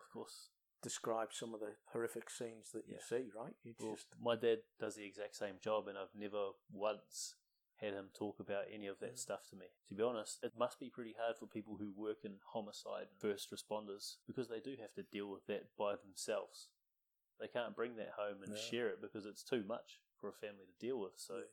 Of course. describe some of the horrific scenes that you Yeah. see, right? Well, just my dad does the exact same job, and I've never once had him talk about any of that Mm. stuff to me. To be honest, it must be pretty hard for people who work in homicide and first responders because they do have to deal with that by themselves. They can't bring that home and Yeah. share it because it's too much for a family to deal with. So.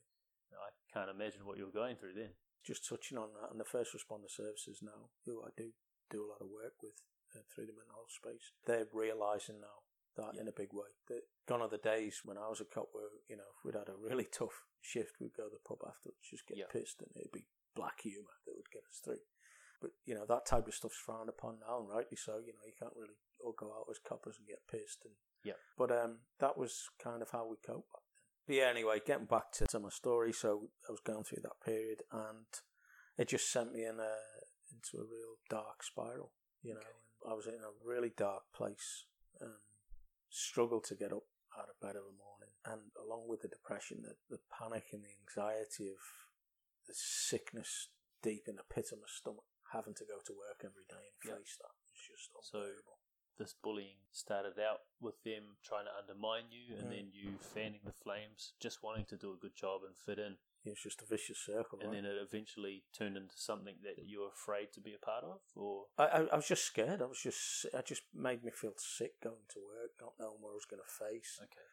I can't imagine what you're going through then. just touching on that, and the first responder services now, who I do do a lot of work with uh, through the mental health space, they're realizing now that Yeah. in a big way. That gone are the days when I was a cop where you know if we'd had a really tough shift, we'd go to the pub afterwards, just get Yeah. pissed, and it'd be black humour that would get us through. But you know that type of stuff's frowned upon now, and rightly so. You know you can't really all go out as coppers and get pissed. And Yeah. But um, that was kind of how we cope back then. But yeah, anyway, getting back to, to my story, so I was going through that period, and it just sent me in a into a real dark spiral. You know, Okay. I was in a really dark place, and struggled to get up out of bed in the morning, and along with the depression, the, the panic and the anxiety of the sickness deep in the pit of my stomach, having to go to work every day and Yeah. face that was just So- This bullying started out with them trying to undermine you, and Mm. then you fanning the flames, just wanting to do a good job and fit in. It was just a vicious circle. and right? then it eventually turned into something that you were afraid to be a part of, or I, I, I was just scared. I was just, it just made me feel sick going to work, not knowing what I was going to face. okay.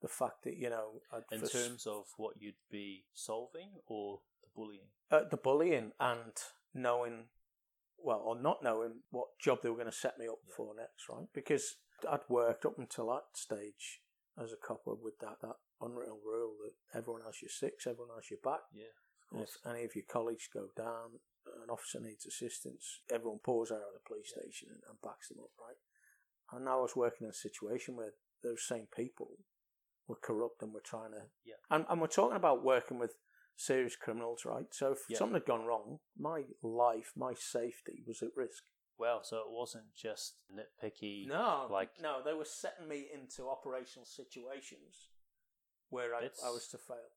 The fact that you know, I'd In first- terms of what you'd be solving or the bullying, uh, the bullying and knowing, well, or not knowing what job they were going to set me up Yeah. for next, right? Because I'd worked up until that stage as a copper with that, that unwritten rule that everyone has your six, everyone has your back. yeah, And if any of your colleagues go down, an officer needs assistance, everyone pours out of the police Yeah. station and, and backs them up, right? And now I was working in a situation where those same people were corrupt and were trying to. Yeah. And, and we're talking about working with serious criminals, right? So if Yeah. something had gone wrong, my life, my safety was at risk. Well, So it wasn't just nitpicky. No, like- no, they were setting me into operational situations where I, I was to fail.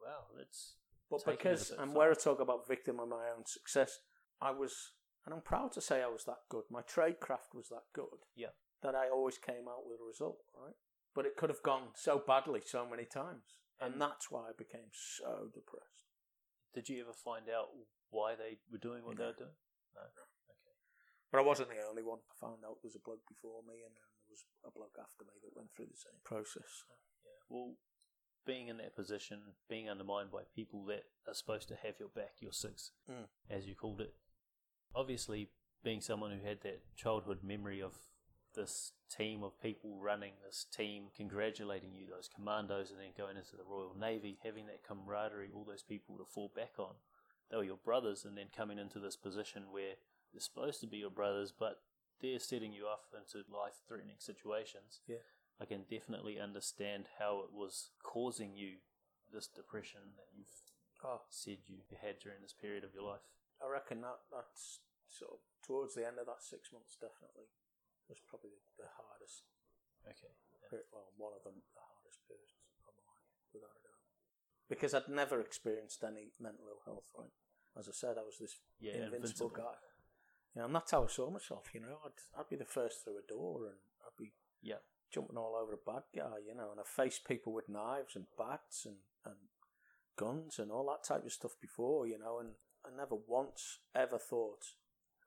Wow, that's But taking it a because, bit far. where I talk about victim of my own success, I was And I'm proud to say I was that good. My tradecraft was that good. Yeah. That I always came out with a result, right? But it could have gone so badly so many times. And that's why I became so depressed. Did you ever find out why they were doing what they were doing? No. Okay. But I wasn't the only one. I found out there was a bloke before me and then there was a bloke after me that went through the same process. Yeah. Well, being in that position, being undermined by people that are supposed to have your back, your six, Mm. as you called it. Obviously, being someone who had that childhood memory of this team of people running this team, congratulating you, those commandos, and then going into the Royal Navy, having that camaraderie, all those people to fall back on. They were your brothers, and then coming into this position where they're supposed to be your brothers, but they're setting you off into life threatening situations. Yeah. I can definitely understand how it was causing you this depression that you've Oh, said you had during this period of your life. I reckon that that's sort of towards the end of that six months, definitely was probably the hardest. Okay. Yeah. Well, one of them, the hardest periods of my life, without a doubt. Because I'd never experienced any mental ill health, right? As I said, I was this Yeah, invincible, invincible. guy. You know, and that's how I saw myself. You know, I'd I'd be the first through a door, and I'd be Yeah. Jumping all over a bad guy. You know, and I faced people with knives and bats and and guns and all that type of stuff before. You know, and I never once ever thought.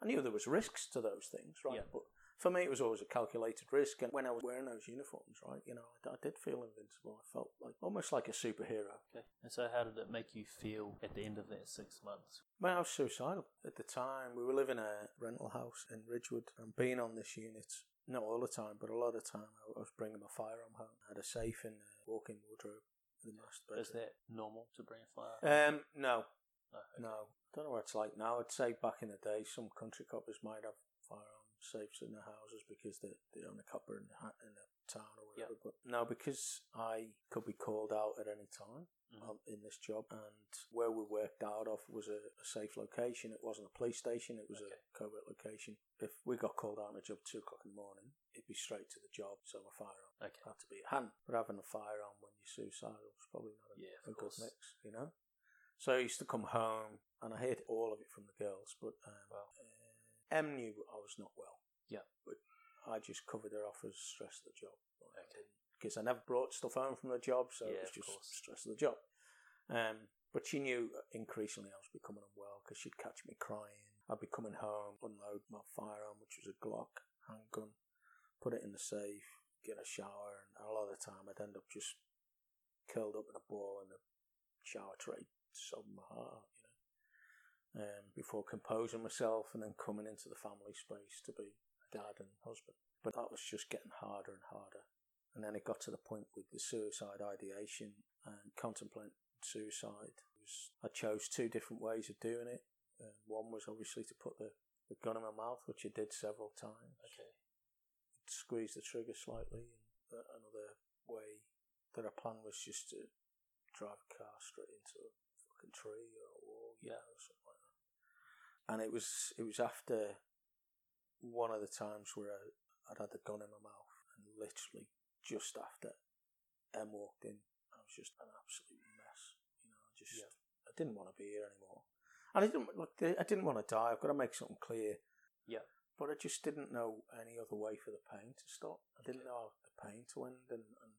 I knew there was risks to those things, right? Yeah. But for me, it was always a calculated risk. And when I was wearing those uniforms, right, you know, I, I did feel invincible. I felt like almost like a superhero. Okay. And so, how did it make you feel at the end of that six months? Well, I was suicidal at the time. We were living in a rental house in Ridgewood and being on this unit, not all the time, but a lot of the time, I was bringing my firearm home. I had a safe in the walk-in wardrobe in the master Is bedroom. that normal to bring a firearm? Um, no, no. okay. no. I don't know what it's like now. I'd say back in the day, some country coppers might have firearm safes in their houses because they, they own a copper in the, in the town or whatever. But now, because I could be called out at any time Mhm. um, in this job, and where we worked out of was a, a safe location. It wasn't a police station; it was Okay. a covert location. If we got called out on a job at two o'clock in the morning, it'd be straight to the job. So my firearm Okay. had to be at hand. But having a firearm when you're suicidal is probably not a, Yeah, a good mix, you know. So I used to come home, and I heard all of it from the girls. But um, Wow. uh, Em knew I was not well. Yeah. but I just covered her off as stress of the job. Okay. Because I never brought stuff home from the job, so Yeah, it was just course. stress of the job. Um, but she knew increasingly I was becoming unwell because she'd catch me crying. I'd be coming home, unload my firearm, which was a Glock handgun, put it in the safe, get a shower, and a lot of the time I'd end up just curled up in a ball in the shower tray, sobbing my heart out, you know. Um, before composing myself and then coming into the family space to be dad and husband. But that was just getting harder and harder. And then it got to the point with the suicide ideation and contemplating suicide. Was, I chose two different ways of doing it. Um, one was obviously to put the, the gun in my mouth, which I did several times. Okay. Squeeze the trigger slightly. And uh, another way that I planned was just to drive a car straight into a fucking tree or a wall, yeah, or something like that. And it was it was after one of the times where I, I'd had the gun in my mouth, and literally just after Em walked in, I was just an absolute mess. You know, I just Yeah. I didn't want to be here anymore, and I didn't look. I didn't want to die. I've got to make something clear. Yeah. But I just didn't know any other way for the pain to stop. I didn't know the pain to end, and, and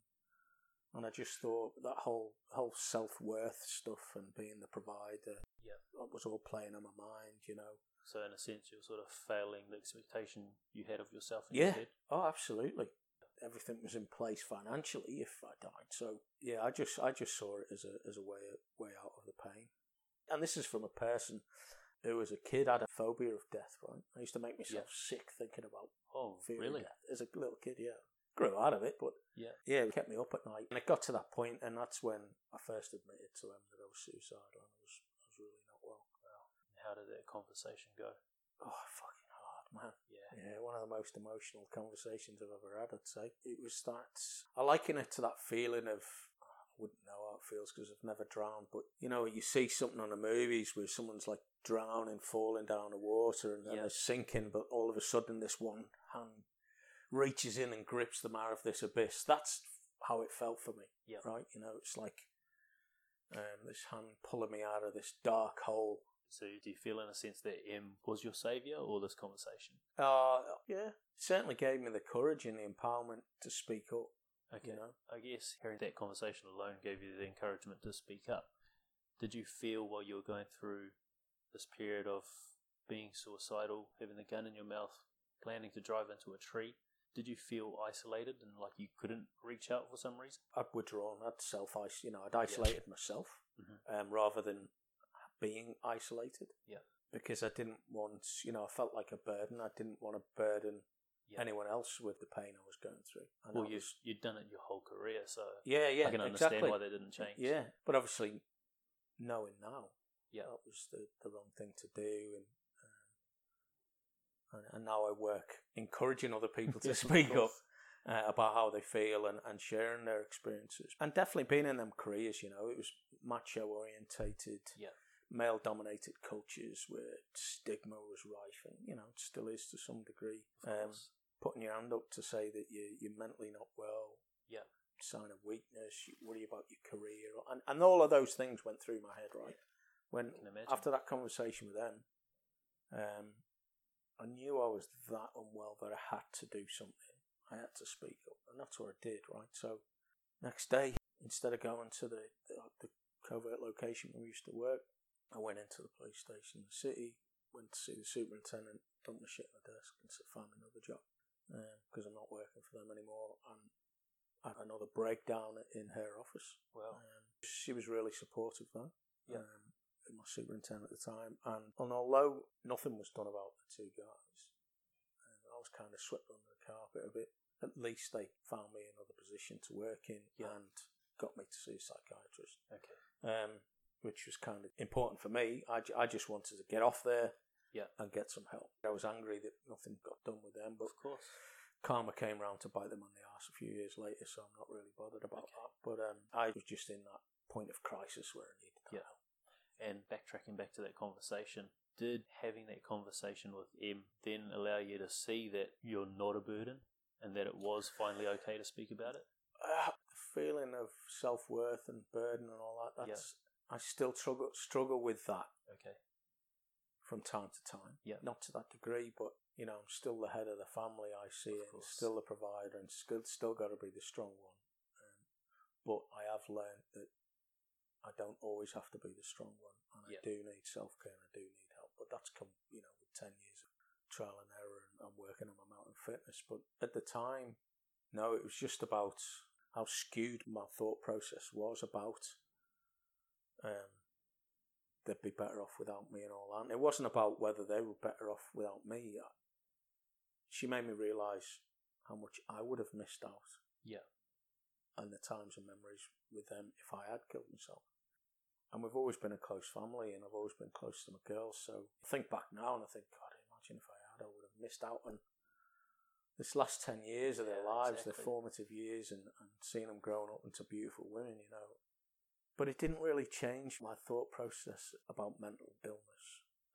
and I just thought that whole whole self worth stuff and being the provider, Yeah. was all playing on my mind. You know. So, in a sense, you're sort of failing the expectation you had of yourself in Yeah. your head. Oh, absolutely. Everything was in place financially if I died. So yeah, I just I just saw it as a as a way way out of the pain. And this is from a person who, as a kid, had a phobia of death. Right, I used to make myself sick thinking about Oh, fear really? of death as a little kid. Yeah, grew out of it, but Yeah. yeah, it kept me up at night. And it got to that point, and that's when I first admitted to Em that I was suicidal and I was I was really not well. How did that conversation go? Oh, fucking hard, man. Yeah. Yeah, one of the most emotional conversations I've ever had, I'd say. It was that. I liken it to that feeling of. I wouldn't know how it feels because I've never drowned, but you know, you see something on the movies where someone's like drowning, falling down the water, and then Yeah. they're sinking, but all of a sudden, this one hand reaches in and grips them out of this abyss. That's how it felt for me. Yeah. Right? You know, it's like um, this hand pulling me out of this dark hole So do you feel in a sense that Em was your saviour or this conversation? Uh, yeah, certainly gave me the courage and the empowerment to speak up. Okay. You know, I guess hearing that conversation alone gave you the encouragement to speak up. Did you feel while you were going through this period of being suicidal, having the gun in your mouth, planning to drive into a tree, did you feel isolated and like you couldn't reach out for some reason? I'd withdrawn. I'd self you know, I'd isolated myself Mhm. um, rather than being isolated. Yeah. Because I didn't want, you know, I felt like a burden. I didn't want to burden Yeah. anyone else with the pain I was going through. And Well, you was- you'd done it your whole career, so yeah, yeah, I can understand exactly. why they didn't change. Yeah, but obviously, knowing now, Yeah. that was the, the wrong thing to do, and, uh, and and now I work encouraging other people to speak up uh, about how they feel and, and sharing their experiences, and definitely being in them careers. You know, it was macho orientated, Yeah. Male dominated cultures where stigma was rife, and you know, it still is to some degree. Um, putting your hand up to say that you you're mentally not well, Yeah. sign of weakness, you worry about your career, and, and all of those things went through my head, right? When I can imagine. after that conversation with them, um, I knew I was that unwell that I had to do something. I had to speak up, and that's what I did, right? So next day, instead of going to the, the, the covert location where we used to work, I went into the police station in the city, went to see the superintendent, dumped my shit on the desk, and said, "Find another job," because I'm not working for them anymore. And I had another breakdown in her office. well, Um, she was really supportive though. Yeah. Um, my superintendent at the time, and, and although nothing was done about the two guys, um, I was kind of swept under the carpet a bit. At least they found me another position to work in Yeah. and got me to see a psychiatrist, okay. um, which was kind of important for me. I, I just wanted to get off there Yeah. and get some help. I was angry that nothing got done with them, but Of course. karma came round to bite them on the arse a few years later, so I'm not really bothered about Okay. that. But um, I was just in that point of crisis where I needed that Yeah. help. And backtracking back to that conversation, did having that conversation with Em then allow you to see that you're not a burden and that it was finally okay to speak about it? Uh, the feeling of self worth and burden and all that. Yeah. I still struggle struggle with that Okay. from time to time. Yeah. Not to that degree, but you know, I'm still the head of the family. I see it. Still the provider, and still still got to be the strong one. Um, but I have learned that I don't always have to be the strong one, and Yeah. I do need self care and I do need help. But that's come, you know, with ten years of trial and error and, and working on my mountain fitness. But at the time, no, it was just about how skewed my thought process was about. Um, they'd be better off without me and all that. And it wasn't about whether they were better off without me. She made me realise how much I would have missed out. Yeah. And the times and memories with them if I had killed myself. And we've always been a close family and I've always been close to my girls. So I think back now and I think, God, imagine if I had, I would have missed out on this last 10 years of their Yeah, lives, exactly. their formative years, and, and seeing them growing up into beautiful women, you know. But it didn't really change my thought process about mental illness.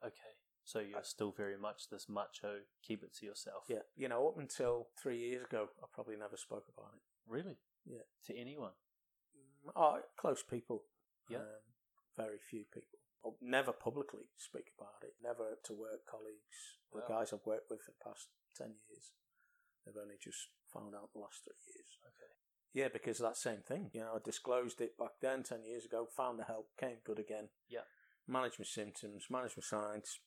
Okay. So you're still very much this macho, keep it to yourself. Yeah, you know, up until three years ago, I probably never spoke about it. Really? Yeah. To anyone? Mm, Oh, close people. Yeah. Um, very few people. I'll never publicly speak about it. Never to work colleagues. The guys I've worked with for the past 10 years. They've only just found out the last three years. Okay. Yeah, because of that same thing. You know, I disclosed it back then, 10 years ago, found the help, came good again. Yeah. Managed my symptoms, managed my signs,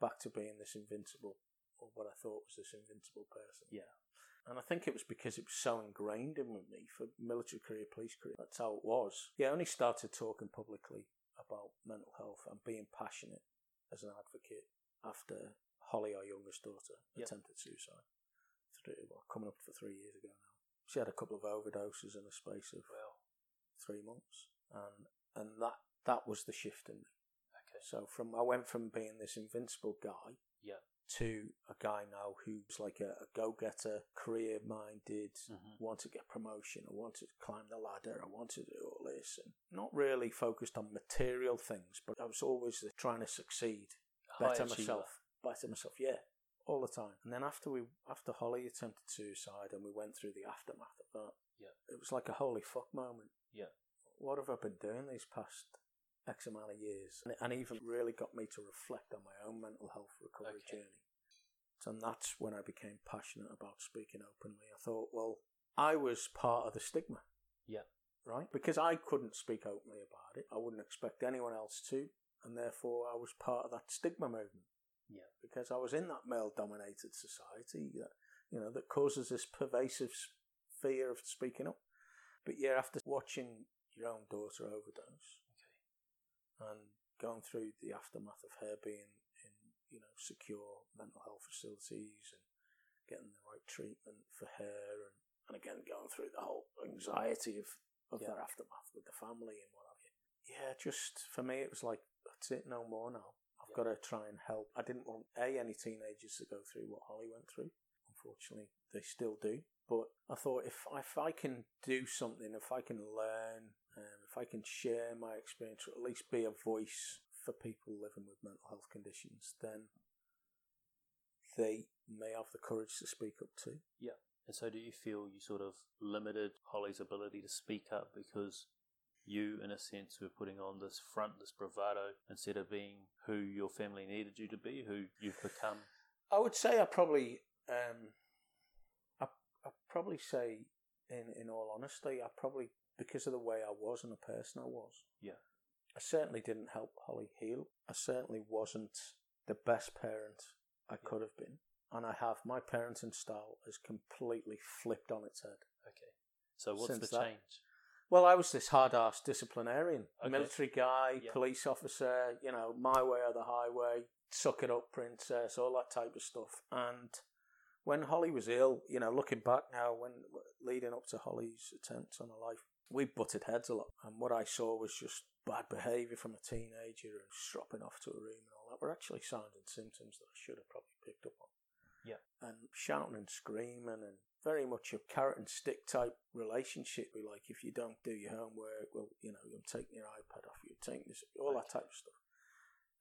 back to being this invincible, or what I thought was this invincible person. Yeah. And I think it was because it was so ingrained in with me for military career, police career. That's how it was. Yeah, I only started talking publicly about mental health and being passionate as an advocate after Holly, our youngest daughter, Yep. attempted suicide. Three, well, coming up for three years ago now. She had a couple of overdoses in the space of Well, three months, and and that that was the shift in me. okay. So from I went from being this invincible guy Yeah. to a guy now who's like a, a go-getter, career-minded, Mhm. want to get promotion, I want to climb the ladder, I want to do all this, and not really focused on material things, but I was always trying to succeed, better myself, better myself, yeah, all the time. And then after we, after Holly attempted suicide, and we went through the aftermath of that, Yeah. it was like a holy fuck moment. Yeah. What have I been doing these past X amount of years, and, and even really got me to reflect on my own mental health recovery Okay. journey. And that's when I became passionate about speaking openly. I thought, well, I was part of the stigma. Yeah. Right? Because I couldn't speak openly about it. I wouldn't expect anyone else to. And therefore, I was part of that stigma movement. Yeah. Because I was in that male dominated society that, you know, that causes this pervasive fear of speaking up. But yeah, after watching your own daughter overdose and going through the aftermath of her being in, you know, secure mental health facilities and getting the right treatment for her and, and again going through the whole anxiety of, of Yeah. that aftermath with the family and what have you. Yeah, just for me it was like that's it, no more now. I've got to try and help. I didn't want a any teenagers to go through what Holly went through. Unfortunately, they still do. But I thought if if I can do something, if I can learn, um, if I can share my experience, or at least be a voice for people living with mental health conditions, then they may have the courage to speak up too. Yeah. And so, do you feel you sort of limited Holly's ability to speak up because you, in a sense, were putting on this front, this bravado, instead of being who your family needed you to be, who you've become? I would say I probably, um, I I probably say, in in all honesty, I probably because of the way I was and the person I was. Yeah. I certainly didn't help Holly heal. I certainly wasn't the best parent I could have been, and I have my parenting style has completely flipped on its head. Okay. So, what's the that- change? Well, I was this hard ass disciplinarian, Okay. military guy, Yeah. police officer, you know, my way or the highway, suck it up, princess, all that type of stuff. And when Holly was ill, you know, looking back now, when leading up to Holly's attempts on her life, we butted heads a lot. And what I saw was just bad behaviour from a teenager and stropping off to a room and all that were actually signs and symptoms that I should have probably picked up on. Yeah. And shouting and screaming and very much a carrot and stick type relationship. We like if you don't do your homework, well, you know, I'm taking your iPad off you, taking this, all that type of stuff.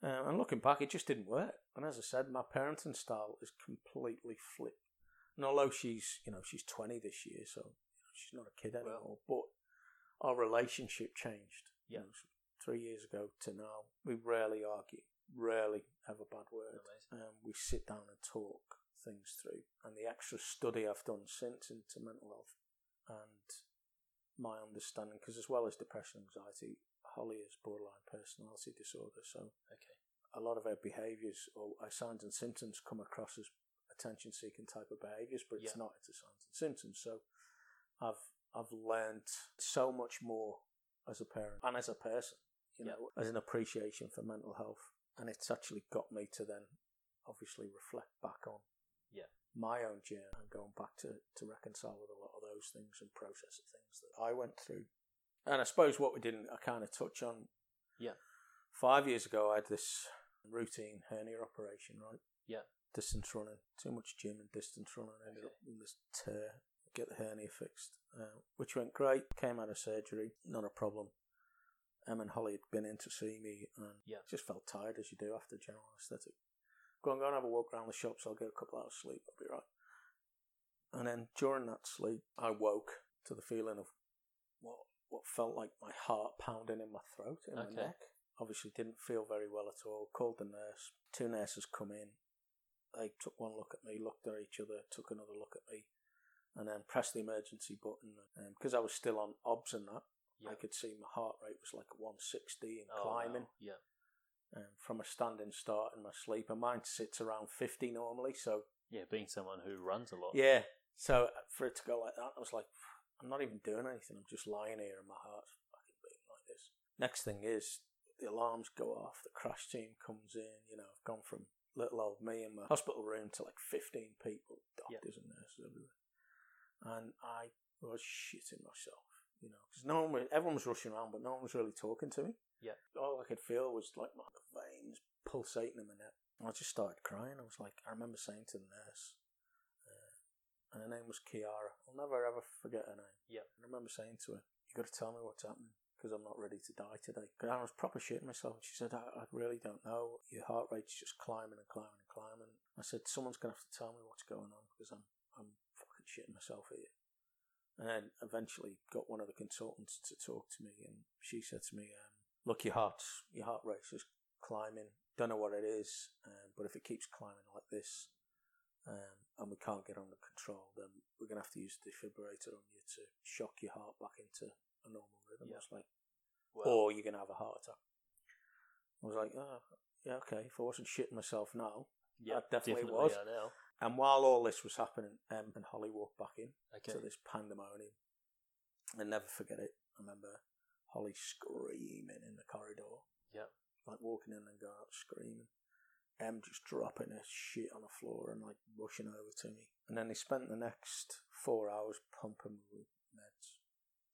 Um, and looking back, it just didn't work. And as I said, my parenting style is completely flipped. And although she's, you know, she's 20 this year, so you know, she's not a kid anymore, but our relationship changed. You Yeah. know, three years ago to now, we rarely argue, rarely have a bad word. Um, we sit down and talk things through. And the extra study I've done since into mental health and my understanding, because as well as depression, anxiety, Holly is borderline personality disorder. So Okay. a lot of her behaviours or her signs and symptoms come across as attention seeking type of behaviours, but it's Yeah. not, it's a signs and symptoms. So I've I've learned so much more as a parent and as a person, you Yeah. know, as an appreciation for mental health. And it's actually got me to then obviously reflect back on. My own journey and going back to, to reconcile with a lot of those things and process the things that I went through. And I suppose what we didn't I kind of touch on Yeah. Five years ago, I had this routine hernia operation, right? Yeah. Distance running, too much gym and distance running. I ended Okay. up with this tear. Get the hernia fixed, uh, which went great. Came out of surgery, not a problem. Em and Holly had been in to see me, and Yeah. just felt tired as you do after general anaesthetic. Go on, go and have a walk around the shops. I'll get a couple hours sleep. I'll be right. And then during that sleep, I woke to the feeling of what what felt like my heart pounding in my throat, in Okay. my neck. Obviously, didn't feel very well at all. Called the nurse. Two nurses come in. They took one look at me, looked at each other, took another look at me, and then pressed the emergency button. Um, and because I was still on OBS and that, I could see my heart rate was like 160 and Oh, climbing wow. Yeah. Um, from a standing start in my sleep. And mine sits around 50 normally. So, Yeah. Being someone who runs a lot. yeah. So for it to go like that, I was like, I'm not even doing anything. I'm just lying here and my heart's fucking beating like this. Next thing is the alarms go off. The crash team comes in. You know, I've gone from little old me in my hospital room to like 15 people, doctors and nurses everywhere. And I was shitting myself, you know, because no one, was, everyone was rushing around, but no one was really talking to me. Yeah. All I could feel was like my veins pulsating in my neck. And I just started crying. I was like, I remember saying to the nurse, uh, and her name was Kiara. I'll never ever forget her name. Yeah. I remember saying to her, "You got to tell me what's happening because I'm not ready to die today." Because I was proper shitting myself. She said, I, "I really don't know. Your heart rate's just climbing and climbing and climbing." I said, "Someone's gonna have to tell me what's going on because I'm I'm fucking shitting myself here." And then eventually got one of the consultants to talk to me, and she said to me, um, look, your heart's your heart rate is climbing. Don't know what it is, um, but if it keeps climbing like this, um, and we can't get under control, then we're gonna have to use a defibrillator on you to shock your heart back into a normal rhythm. Yeah. Like, Well, or you're gonna have a heart attack. I was like, oh, yeah, okay. If I wasn't shitting myself now, yeah, I definitely was. are now. and while all this was happening, Em and Holly walked back in Okay. to this pandemonium. I never forget it. I remember Holly screaming in the corridor. Yeah. Like walking in and going out screaming. Em just dropping her shit on the floor and like rushing over to me. And then they spent the next four hours pumping me with meds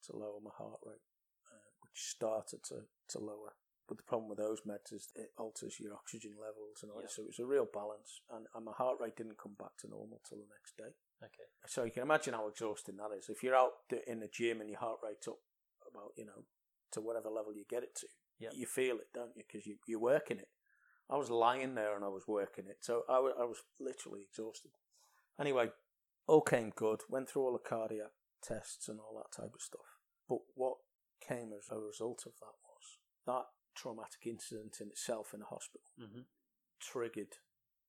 to lower my heart rate, uh, which started to, to lower. But the problem with those meds is it alters your oxygen levels and all Yeah. that. So it was a real balance. And, and my heart rate didn't come back to normal till the next day. Okay. So you can imagine how exhausting that is. If you're out in the gym and your heart rate's up about, you know, to whatever level you get it to, Yep. you feel it, don't you? Because you, you're working it. I was lying there and I was working it. So I wa- I was literally exhausted. Anyway, all came good. Went through all the cardiac tests and all that type of stuff. But what came as a result of that was that traumatic incident in itself in the hospital Mm-hmm. triggered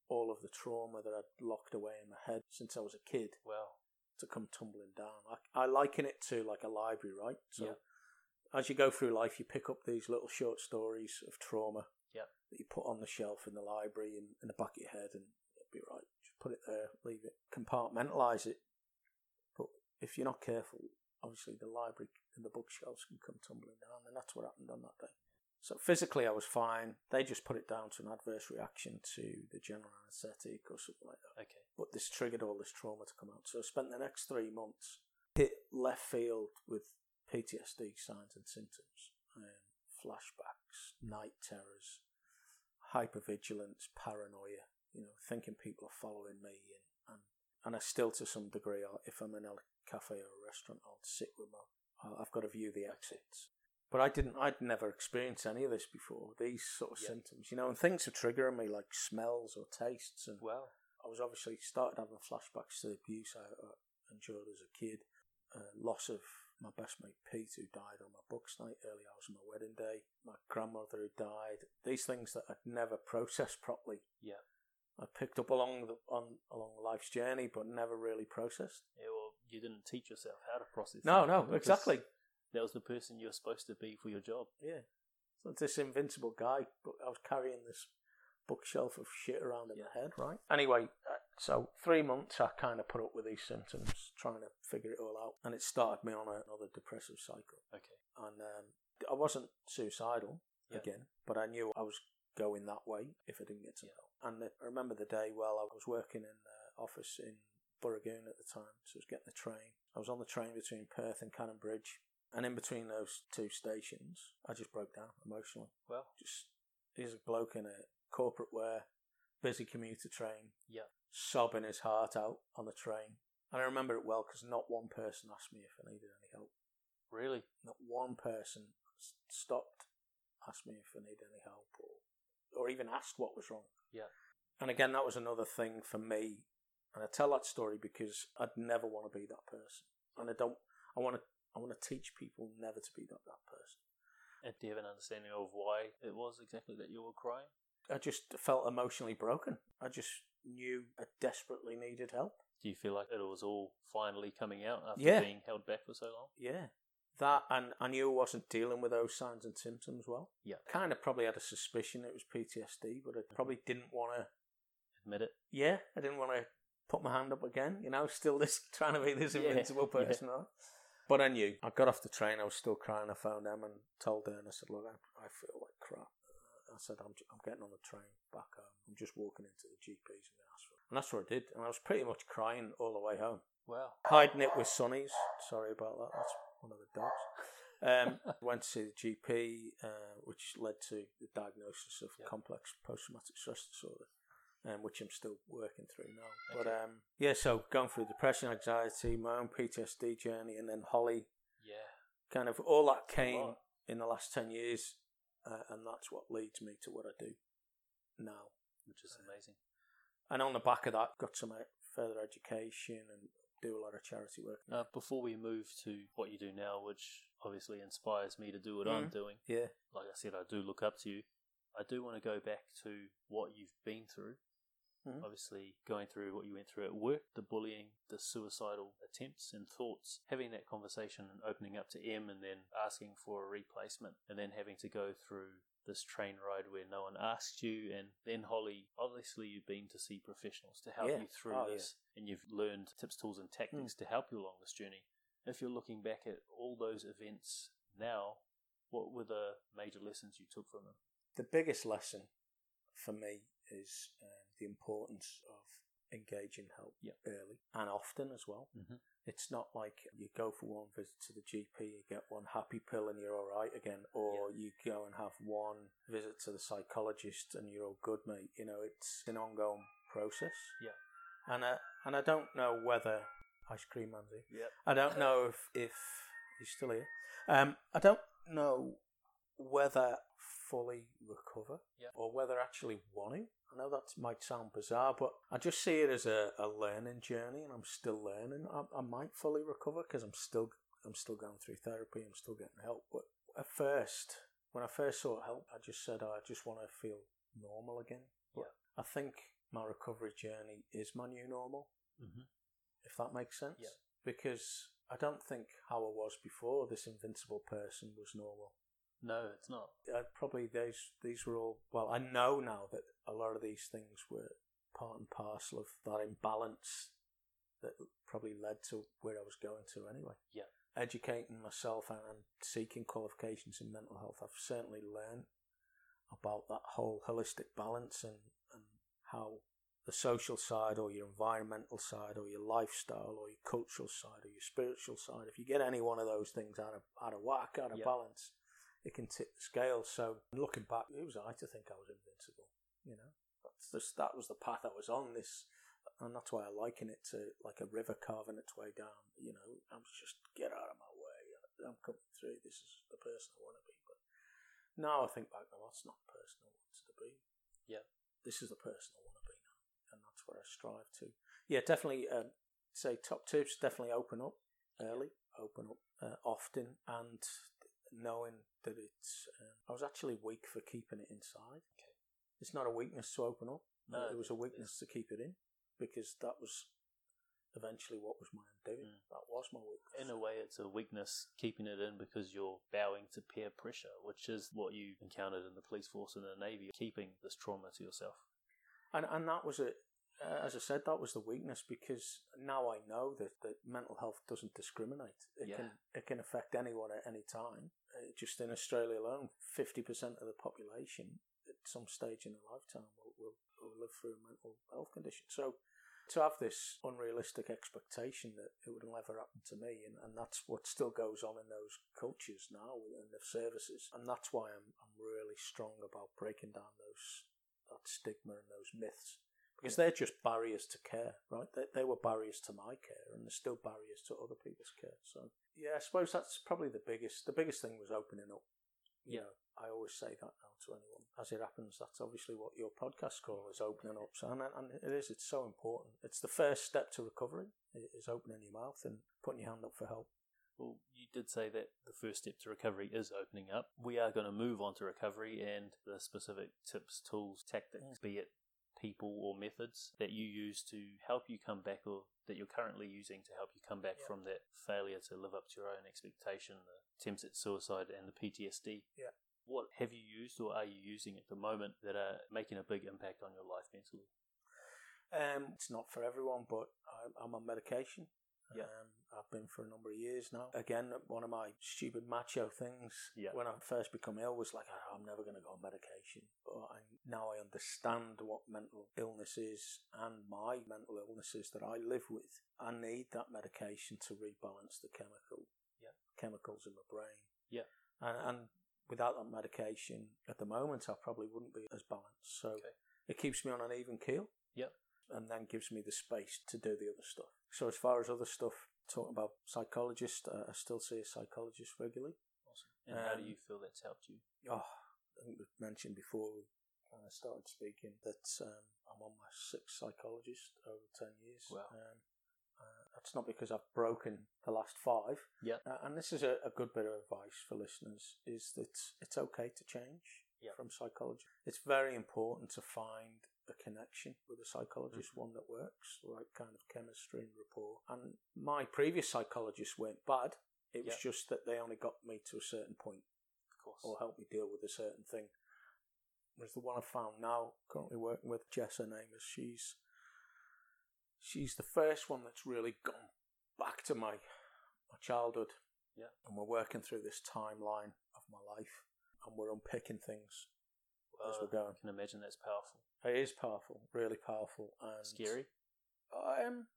all of the trauma that I'd locked away in my head since I was a kid Well, to come tumbling down. I, I liken it to like a library, right? So Yeah. As you go through life, you pick up these little short stories of trauma Yeah. that you put on the shelf in the library and in the back of your head, and it'll be right. Just put it there, leave it, compartmentalize it. But if you're not careful, obviously the library and the bookshelves can come tumbling down, and that's what happened on that day. So physically, I was fine. They just put it down to an adverse reaction to the general anaesthetic or something like that okay. but this triggered all this trauma to come out. So I spent the next three months hit left field with PTSD signs and symptoms, um, flashbacks, night terrors, hypervigilance, paranoia. You know, thinking people are following me, and and, and I still, to some degree, I'll- if I'm in a cafe or a restaurant, I'll sit with my. I'll- I've got to view the exits. But I didn't. I'd never experienced any of this before. These sort of Yeah. symptoms, you know, and things are triggering me like smells or tastes, and Well, I was obviously started having flashbacks to the abuse I uh, endured as a kid. Uh, loss of my best mate Pete, who died on my books night, early hours of my wedding day. My grandmother who died. These things that I'd never processed properly. Yeah. I picked up along the on along life's journey, but never really processed. yeah, well, you didn't teach yourself how to process. No, no, exactly. That was the person you're supposed to be for your job. Yeah. So this invincible guy, but I was carrying this bookshelf of shit around in Yeah. my head, right? Anyway, uh, so three months I kind of put up with these symptoms, trying to figure it all out, and it started me on another depressive cycle. Okay. And um, I wasn't suicidal Yeah. again, but I knew I was going that way if I didn't get some Yeah. help. And I remember the day well, I was working in the office in Booragoon at the time, so I was getting the train. I was on the train between Perth and Canning Bridge, and in between those two stations, I just broke down emotionally. Well, Just here's a bloke in a corporate wear, busy commuter train, yeah. Sobbing his heart out on the train. And I remember it well because not one person asked me if I needed any help. Really? Not one person stopped, asked me if I needed any help, or or even asked what was wrong. Yeah. And again, that was another thing for me. And I tell that story because I'd never want to be that person, and I don't. I want to. I want to teach people never to be that that person. And do you have an understanding of why it was exactly that you were crying? I just felt emotionally broken. I just knew I desperately needed help. Do you feel like it was all finally coming out after Yeah. being held back for so long? Yeah. That and I knew I wasn't dealing with those signs and symptoms well. Yeah. Kind of probably had a suspicion it was PTSD, but I probably didn't want to. Admit it. Yeah, I didn't want to put my hand up again. You know, still this trying to be this invincible yeah. person, right? But I knew. I got off the train. I was still crying. I phoned Em and told her, and I said, "Look, I, I feel like crap." I said, I'm, I'm getting on the train back home. I'm just walking into the GP's and asked for it. And that's what I did. And I was pretty much crying all the way home. Well, Hiding it with sunnies. Sorry about that. That's one of the dogs. Um, went to see the GP, uh, which led to the diagnosis of Yep. complex post-traumatic stress disorder, um, which I'm still working through now. But um, yeah, so going through depression, anxiety, my own PTSD journey, and then Holly, Yeah. kind of all that came in the last 10 years, uh, and that's what leads me to what I do now. Which is amazing. And on the back of that, got some uh, further education and do a lot of charity work. Uh, before we move to what you do now, which obviously inspires me to do what I'm Mm. doing. Yeah. Like I said, I do look up to you. I do want to go back to what you've been through. Mhm. Obviously, going through what you went through at work, the bullying, the suicidal attempts and thoughts, having that conversation and opening up to Em and then asking for a replacement, and then having to go through this train ride where no one asked you, and then Holly, obviously, you've been to see professionals to help Yeah. you through Oh, yeah. this, and you've learned tips, tools, and tactics to help you along this journey. If you're looking back at all those events now, what were the major lessons you took from them? The biggest lesson for me is um, the importance of engaging help Yep. early and often as well. Mhm. It's not like you go for one visit to the GP, you get one happy pill and you're all right again, or you go and have one visit to the psychologist and you're all good, mate. You know, it's an ongoing process. Yeah. And I, and I don't know whether ice cream Andy. Yep. I don't know if if he's still here. Um, I don't know whether fully recover Yeah. or whether actually wanting. I know that might sound bizarre, but I just see it as a, a learning journey, and I'm still learning. I, I might fully recover because I'm still I'm still going through therapy. I'm still getting help. But at first, when I first sought help, I just said oh, I just want to feel normal again. But I think my recovery journey is my new normal Mm-hmm. if that makes sense. Yeah. Because I don't think how I was before this invincible person was normal. No, it's not. Uh, probably these these were all well. I know now that a lot of these things were part and parcel of that imbalance that probably led to where I was going to anyway. Yeah. Educating myself and, seeking qualifications in mental health, I've certainly learned about that whole holistic balance and, and how the social side or your environmental side or your lifestyle or your cultural side or your spiritual side, if you get any one of those things out of out of whack, out of Yeah. balance, it can tip the scale. So looking back, who was I to think I was invincible? You know, that's just, that was the path I was on. This, and that's why I liken it to like a river carving its way down. You know, I was just get out of my way. I'm coming through. This is the person I want to be. But now I think back, that's not the person I wanted to be. Yeah. this is the person I want to be now, and that's where I strive to. Yeah, definitely. Um, say top tips. Definitely open up early, open up uh, often, and knowing that it's. Um, I was actually weak for keeping it inside. Okay. It's not a weakness to open up. No, it was a weakness to keep it in because that was eventually what was my undoing. Mm. That was my weakness. In a way, it's a weakness keeping it in because you're bowing to peer pressure, which is what you encountered in the police force and the navy, keeping this trauma to yourself. and and that was it. Uh, as I said, that was the weakness because now I know that, that mental health doesn't discriminate. It Yeah. can it can affect anyone at any time. Uh, just in Australia alone, fifty percent of the population at some stage in their lifetime will, will, will live through a mental health condition. So to have this unrealistic expectation that it would never happen to me, and, and that's what still goes on in those cultures now in the services, and that's why I'm I'm really strong about breaking down those that stigma and those myths because they're just barriers to care, right? They, they were barriers to my care, and they're still barriers to other people's care. So yeah, I suppose that's probably the biggest. The biggest thing was opening up. You Yeah. know, I always say that now to anyone. As it happens, that's obviously what your podcast call is opening up. So and, and it is. It's so important. It's the first step to recovery. Is opening your mouth and putting your hand up for help. Well, you did say that the first step to recovery is opening up. We are going to move on to recovery and the specific tips, tools, tactics, mm. be it people or methods that you use to help you come back or that you're currently using to help you come back Yeah. from that failure to live up to your own expectation, the attempts at suicide and the PTSD. Yeah. What have you used or are you using at the moment that are making a big impact on your life mentally? Um, it's not for everyone, but I'm, I'm on medication. Yeah. Um, I've been for a number of years now. Again, one of my stupid macho things Yeah. when I first become ill was like, "Oh, I'm never going to go on medication. But I, now I understand what mental illness is and my mental illnesses that I live with. I need that medication to rebalance the chemical Yeah. chemicals in my brain. Yeah. And, and without that medication, at the moment, I probably wouldn't be as balanced. So Okay. it keeps me on an even keel Yep. And then gives me the space to do the other stuff. So as far as other stuff, talking about psychologist, uh, I still see a psychologist regularly. Awesome. And how do Um, you feel that's helped you? Oh, I think mentioned before we kind of started speaking that um, I'm on my sixth psychologist over ten years. Wow. Um, Uh, that's not because I've broken the last five. Yeah. Uh, and this is a, a good bit of advice for listeners: is that it's okay to change Yeah. from psychology. It's very important to find a connection with a psychologist, Mm-hmm. one that works, the right kind of chemistry and rapport. And my previous psychologists weren't bad. It was Yeah. just that they only got me to a certain point Of course. or helped me deal with a certain thing. Whereas the one I've found now, currently working with Jess, her name is, she's she's the first one that's really gone back to my my childhood. Yeah. And we're working through this timeline of my life and we're unpicking things as Uh, we're going. I can imagine that's powerful. It is powerful, really powerful and Scary. Um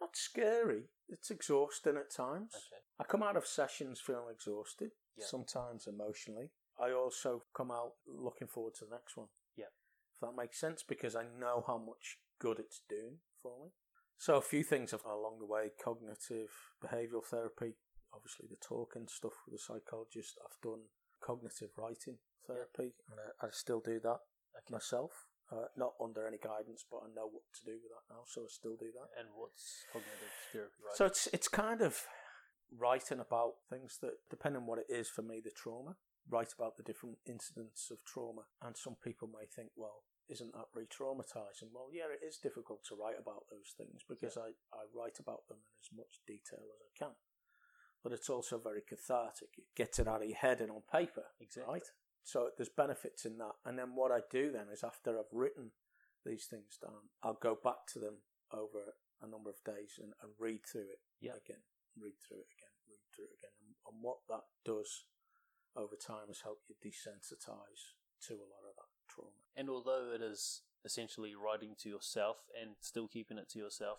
not scary. It's exhausting at times. Okay. I come out of sessions feeling exhausted, Yeah. sometimes emotionally. I also come out looking forward to the next one. Yeah. If that makes sense, because I know how much good it's doing for me. So, a few things along the way cognitive behavioral therapy, obviously the talking stuff with the psychologist. I've done cognitive writing therapy, and I, I still do that Okay. myself. Uh, not under any guidance, but I know what to do with that now, so I still do that. And what's cognitive therapy, right? So it's it's kind of writing about things that, depending on what it is for me, the trauma. Write about the different incidents of trauma, and some people may think, well, isn't that re-traumatizing? Well, yeah, it is difficult to write about those things because I, I write about them in as much detail as I can. But it's also very cathartic. It gets it out of your head and on paper, Exactly. right? So there's benefits in that. And then what I do then is after I've written these things down, I'll go back to them over a number of days and, and read through it Yeah. again, read through it again, read through it again. And, and what that does over time is help you desensitize to a lot of that trauma. And although it is essentially writing to yourself and still keeping it to yourself,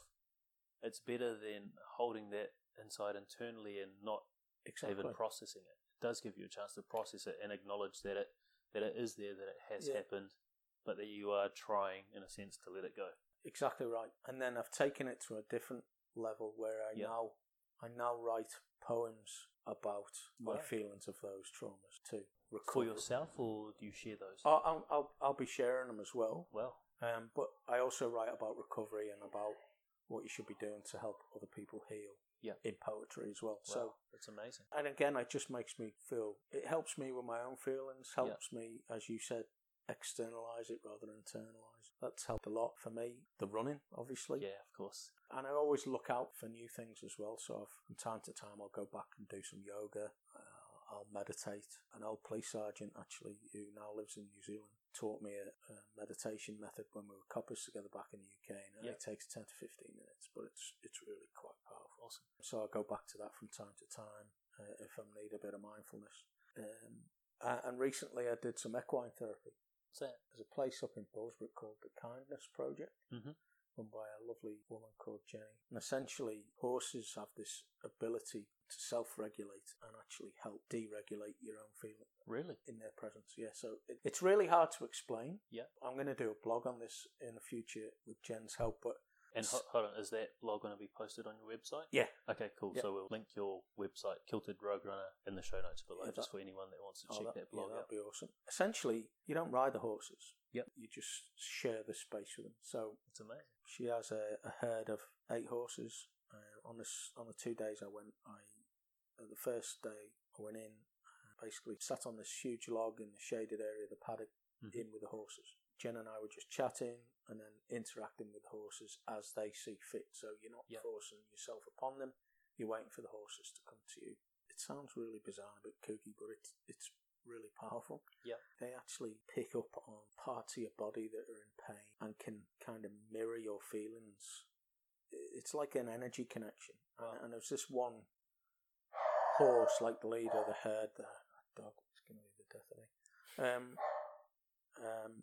it's better than holding that inside internally and not Exactly. even processing it. It does give you a chance to process it and acknowledge that it that it is there, that it has Yeah. happened, but that you are trying, in a sense, to let it go. Exactly right. And then I've taken it to a different level where I Yeah. now I now write poems about my feelings of those traumas too. For Recover. yourself, or do you share those? I'll, I'll, I'll, I'll be sharing them as well. Well, Um, but I also write about recovery and about what you should be doing to help other people heal. Yeah. In poetry as well. So wow, that's amazing. and again, it just makes me feel. It helps me with my own feelings. Helps me, as you said, externalize it rather than internalize. That's helped a lot for me. The running, obviously. Yeah, of course. And I always look out for new things as well. So I've, from time to time, I'll go back and do some yoga. Uh, I'll meditate. An old police sergeant, actually, who now lives in New Zealand, taught me a, a meditation method when we were coppers together back in the UK. And it Yeah. takes 10 to 15 minutes, but it's, it's really quite. Awesome. So I go back to that from time to time uh, if I need a bit of mindfulness. Um, and recently I did some equine therapy. There's a place up in Bullsbrook called the Kindness Project, Mhm. run by a lovely woman called Jenny. And essentially, horses have this ability to self-regulate and actually help deregulate your own feeling Really? in their presence. Yeah, so it, it's really hard to explain. Yeah. I'm going to do a blog on this in the future with Jen's help, but And ho- hold on, is that blog going to be posted on your website? Yeah. Okay, cool. Yeah. So we'll link your website, Kilted Rogue Runner, in the show notes below, Yeah, just for anyone that wants to Oh, check that, that blog yeah, out. that'd be awesome. Essentially, you don't ride the horses. Yep. You just share the space with them. So It's amazing. she has a, a herd of eight horses. Uh, on this on the two days I went, I uh, the first day I went in, uh, basically sat on this huge log in the shaded area of the paddock, Mhm. in with the horses. Jen and I were just chatting and then interacting with horses as they see fit. So you're not forcing yourself upon them. You're waiting for the horses to come to you. It sounds really bizarre, a bit kooky, but it's it's really powerful. Yep. They actually pick up on parts of your body that are in pain and can kind of mirror your feelings. It's like an energy connection. Wow. And, and there's this one horse, like the leader of the herd, the dog was going to be the death of me. Um, um,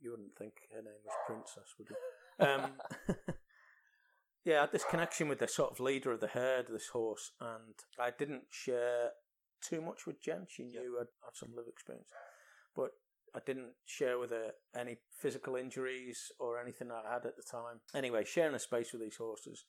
you wouldn't think her name was Princess, would you? Um, yeah, I had this connection with the sort of leader of the herd, this horse, and I didn't share too much with Jen. She Yeah. knew I'd had some live experience, but I didn't share with her any physical injuries or anything that I had at the time. Anyway, sharing a space with these horses,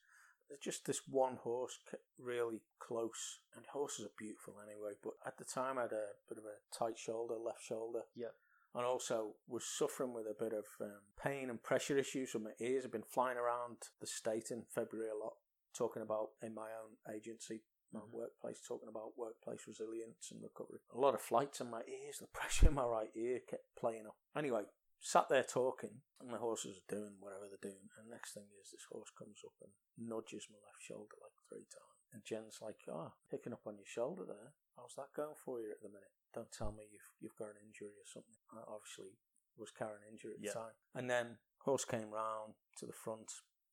there's just this one horse really close, and horses are beautiful anyway. But at the time, I had a bit of a tight shoulder, left shoulder. Yep. And also was suffering with a bit of um, pain and pressure issues with my ears. I've been flying around the state in February a lot, talking about in my own agency, my Mhm. workplace, talking about workplace resilience and recovery. A lot of flights in my ears, the pressure in my right ear kept playing up. Anyway, sat there talking, and the horses are doing whatever they're doing. And next thing is, this horse comes up and nudges my left shoulder like three times. And Jen's like, "Ah, picking up on your shoulder there. How's that going for you at the minute? Don't tell me you've you've got an injury or something." I obviously was carrying an injury at Yeah. the time. And then horse came round to the front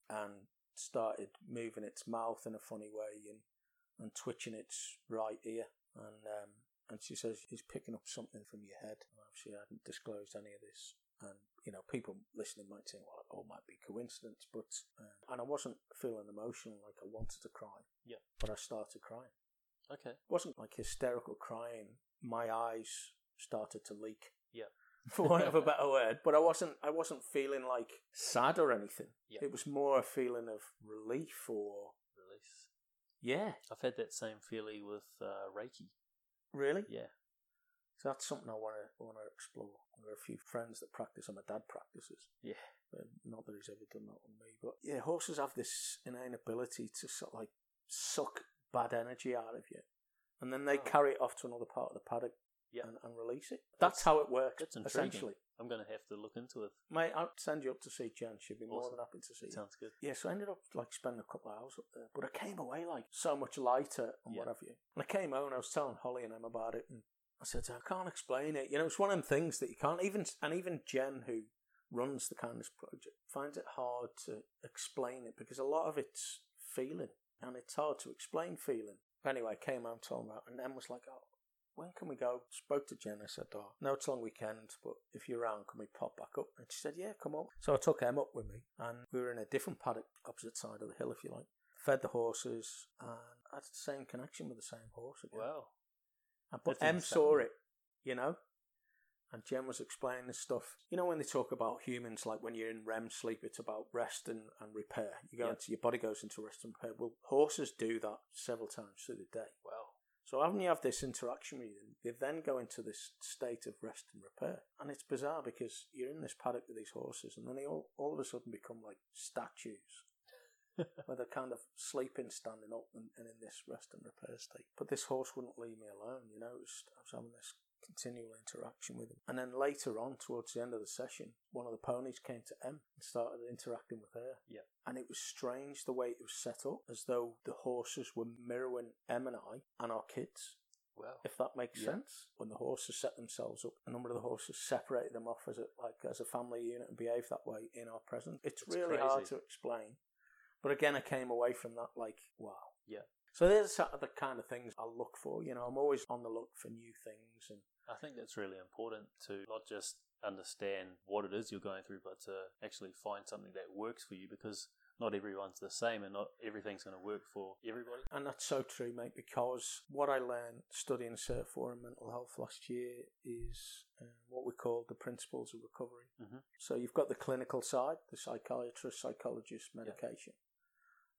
and started moving its mouth in a funny way and, and twitching its right ear. And um, and she says he's picking up something from your head. And obviously, I hadn't disclosed any of this. And you know, people listening might think, well, it might be coincidence, but um, and I wasn't feeling emotional like I wanted to cry. Yeah. But I started crying. Okay. It wasn't like hysterical crying. My eyes started to leak. Yeah. For want of a better word, but I wasn't. I wasn't feeling like sad or anything. Yeah. It was more a feeling of relief or Release. yeah, I've had that same feeling with uh, Reiki. really. Yeah. So that's something I want to want to explore. There are a few friends that practice, and my dad practices. Yeah. But not that he's ever done that on me, but yeah, horses have this innate ability to sort of like suck bad energy out of you, and then they Oh. carry it off to another part of the paddock Yeah. and, and release it. That's- That's, how it works. that's intriguing. essentially, I'm going to have to look into it. mate. I'll send you up to see Jen. She'd be more than happy to see you. Sounds good. Yeah, so I ended up like spending a couple of hours up there, but I came away like so much lighter and Yeah. what have you. And I came home and I was telling Holly and them about it, and I said, I can't explain it. You know, it's one of them things that you can't even, and even Jen, who runs the kindness project, finds it hard to explain it because a lot of it's feeling, and it's hard to explain feeling. Anyway, I came home, told it, and Em was like, "Oh, when can we go?" Spoke to Jen. I said, "Oh, no, it's long weekend, but if you're around, can we pop back up?" And she said, "Yeah, come on." So I took Em up with me, and we were in a different paddock, opposite side of the hill, if you like. Fed the horses, and I had the same connection with the same horse again. Wow. And- But That's Em saw it, you know? And Jen was explaining this stuff. You know, when they talk about humans, like when you're in REM sleep, it's about rest and, and repair. You go Yeah. into your body goes into rest and repair. Well, horses do that several times through the day. Wow. So having you have this interaction with them, they then go into this state of rest and repair. And it's bizarre because you're in this paddock with these horses, and then they all, all of a sudden become like statues where they're kind of sleeping, standing up, and, and in this rest and repair state. But this horse wouldn't leave me alone, you know. It was, I was having this continual interaction with him. And then later on, towards the end of the session, one of the ponies came to Em and started interacting with her. Yeah. And it was strange the way it was set up, as though the horses were mirroring Em and I and our kids Well, if that makes Yeah. sense. When the horses set themselves up, a number of the horses separated them off as a like as a family unit and behave that way in our presence. It's It's really hard to explain. But again, I came away from that like, wow. Yeah. So there's sort of the kind of things I look for. You know, I'm always on the look for new things, and I think that's really important to not just understand what it is you're going through, but to actually find something that works for you because not everyone's the same and not everything's going to work for everybody. and that's so true, mate. Because what I learned studying Cert Four in mental health last year is uh, what we call the principles of recovery. Mhm. So you've got the clinical side, the psychiatrist, psychologist, medication,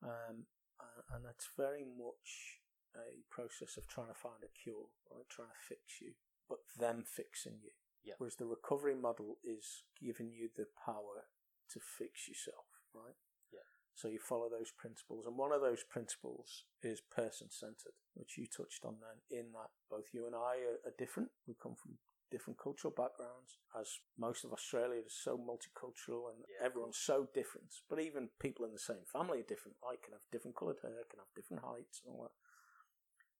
um, uh, and that's very much a process of trying to find a cure, right? Trying to fix you, but them fixing you. Yeah. Whereas the recovery model is giving you the power to fix yourself, right? Yeah. So you follow those principles, and one of those principles is person centered, which you touched on then, in that both you and I are, are different. We come from different cultural backgrounds, as most of Australia is so multicultural and Yeah, everyone's so different. But even people in the same family are different. I can have different coloured hair, can have different heights and all that.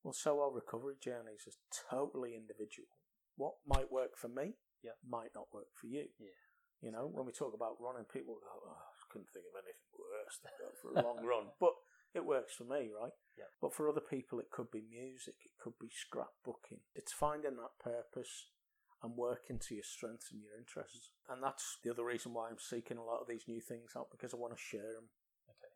Well, so our recovery journeys are totally individual. What might work for me Yeah. might not work for you. Yeah. You know, when we talk about running, people go, oh, I couldn't think of anything worse for a long run. But it works for me, right? Yeah. But for other people, it could be music, it could be scrapbooking. It's finding that purpose and working to your strengths and your interests. And that's the other reason why I'm seeking a lot of these new things out because I want to share them.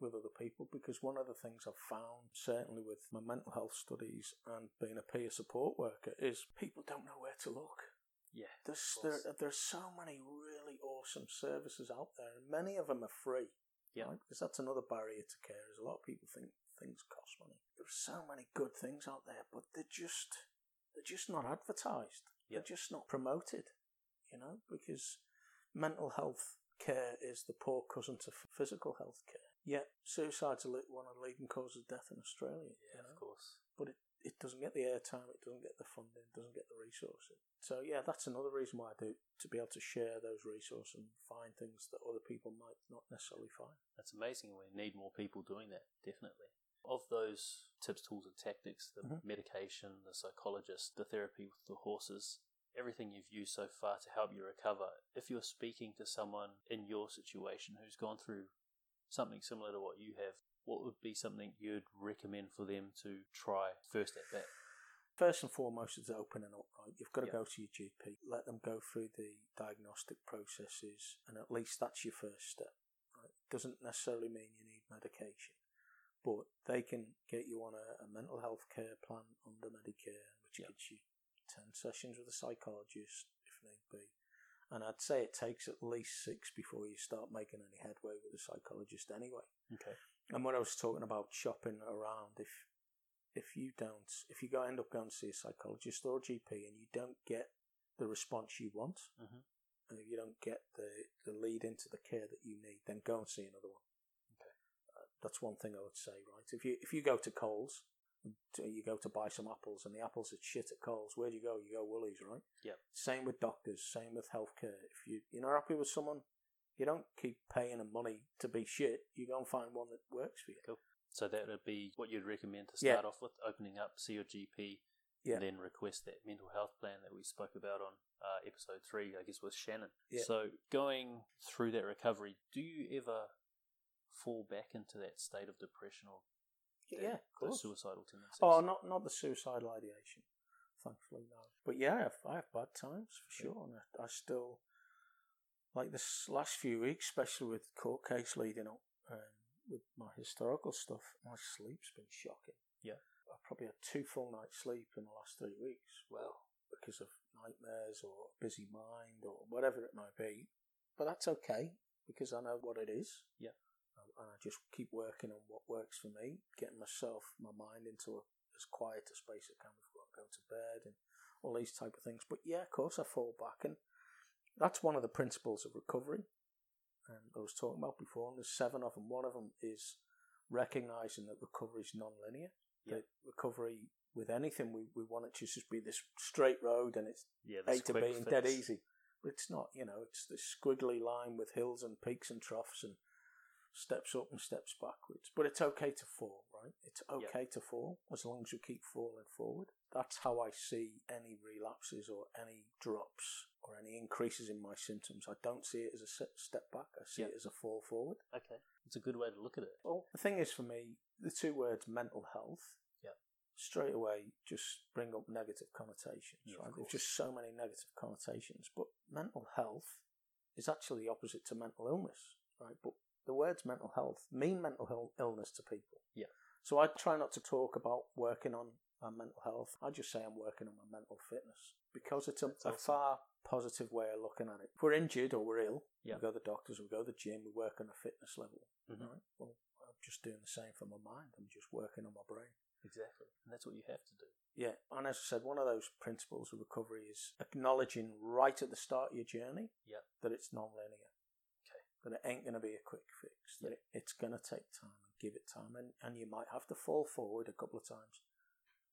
With other people. Because one of the things I've found, certainly with my mental health studies and being a peer support worker, is people don't know where to look. Yeah. There's there, there's so many really awesome services out there, and many of them are free. Yeah. right? Because that's another barrier to care. Is a lot of people think things cost money. There's so many good things out there, but they're just they're just not advertised. Yeah. They're just not promoted. You know, because mental health care is the poor cousin to physical health care. Yet suicide's a one of the leading causes of death in Australia. Yeah, you know? of course. but it, it doesn't get the airtime, it doesn't get the funding, it doesn't get the resources. So yeah, that's another reason why I do to be able to share those resources and find things that other people might not necessarily find. That's amazing. We need more people doing that, definitely. Of those tips, tools, and tactics, the Mhm. medication, the psychologist, the therapy with the horses, everything you've used so far to help you recover, if you're speaking to someone in your situation who's gone through something similar to what you have, what would be something you'd recommend for them to try first at that? First and foremost is open and right? You've got to Yeah. go to your GP, let them go through the diagnostic processes, and at least that's your first step. Right? Doesn't necessarily mean you need medication, but they can get you on a, a mental health care plan under Medicare, which Yeah. gets you 10 sessions with a psychologist if need be. And I'd say it takes at least six before you start making any headway with a psychologist anyway. Okay. And when I was talking about shopping around, if if you don't, if you go end up going to see a psychologist or a GP and you don't get the response you want, Mhm. and if you don't get the, the lead into the care that you need, then go and see another one. Okay. Uh, that's one thing I would say, right? If you if you go to Coles, you go to buy some apples, and the apples are shit at Coles, where do you go? You go Woolies, right? Yeah. Same with doctors. Same with healthcare. If you you're not happy with someone, you don't keep paying them money to be shit. You go and find one that works for you. Cool. So that would be what you'd recommend to Yeah. start off with, opening up, see your GP, Yeah. and then request that mental health plan that we spoke about on uh, episode three, I guess, with Shannon. Yeah. So going through that recovery, do you ever fall back into that state of depression or that- Yeah, course. suicidal tendencies? Oh, not not the suicidal ideation, thankfully no. But yeah, I have, I have bad times for Yeah. sure, and I, I still like this last few weeks, especially with the court case leading up and with my historical stuff. My sleep's been shocking. Yeah. I probably had two full nights sleep in the last three weeks. Well, because of nightmares or busy mind or whatever it might be. But that's okay because I know what it is. Yeah. And I just keep working on what works for me, getting myself, my mind into a, as quiet a space as I can before I go to bed and all these type of things. But yeah, of course I fall back and that's one of the principles of recovery. And I was talking about before, and there's seven of them. One of them is recognizing that recovery is non-linear. Yeah. That recovery with anything, we, we want it to just be this straight road and it's yeah, A to B and dead easy. But it's not, you know, it's this squiggly line with hills and peaks and troughs and steps up and steps backwards. But it's okay to fall, right? It's okay to fall as long as you keep falling forward. That's how I see any relapses or any drops or any increases in my symptoms. I don't see it as a step back. I see Yeah. it as a fall forward. Okay, it's a good way to look at it. Well, the thing is for me, the two words mental health Yeah. straight away just bring up negative connotations, Yeah, right? There's just so many negative connotations. But mental health is actually the opposite to mental illness, right? But the words mental health mean mental Ill- illness to people. Yeah. So I try not to talk about working on my mental health. I just say I'm working on my mental fitness because it's a, That's a far positive way of looking at it. If we're injured or we're ill, Yeah. we go to the doctors, we go to the gym, we work on a fitness level. Mhm. Right? Well, I'm just doing the same for my mind. I'm just working on my brain. Exactly, and that's what you have to do. Yeah, and as I said, one of those principles of recovery is acknowledging right at the start of your journey Yep. that it's non-linear. Okay. That it ain't going to be a quick fix. That it, it's going to take time and give it time, and, and you might have to fall forward a couple of times,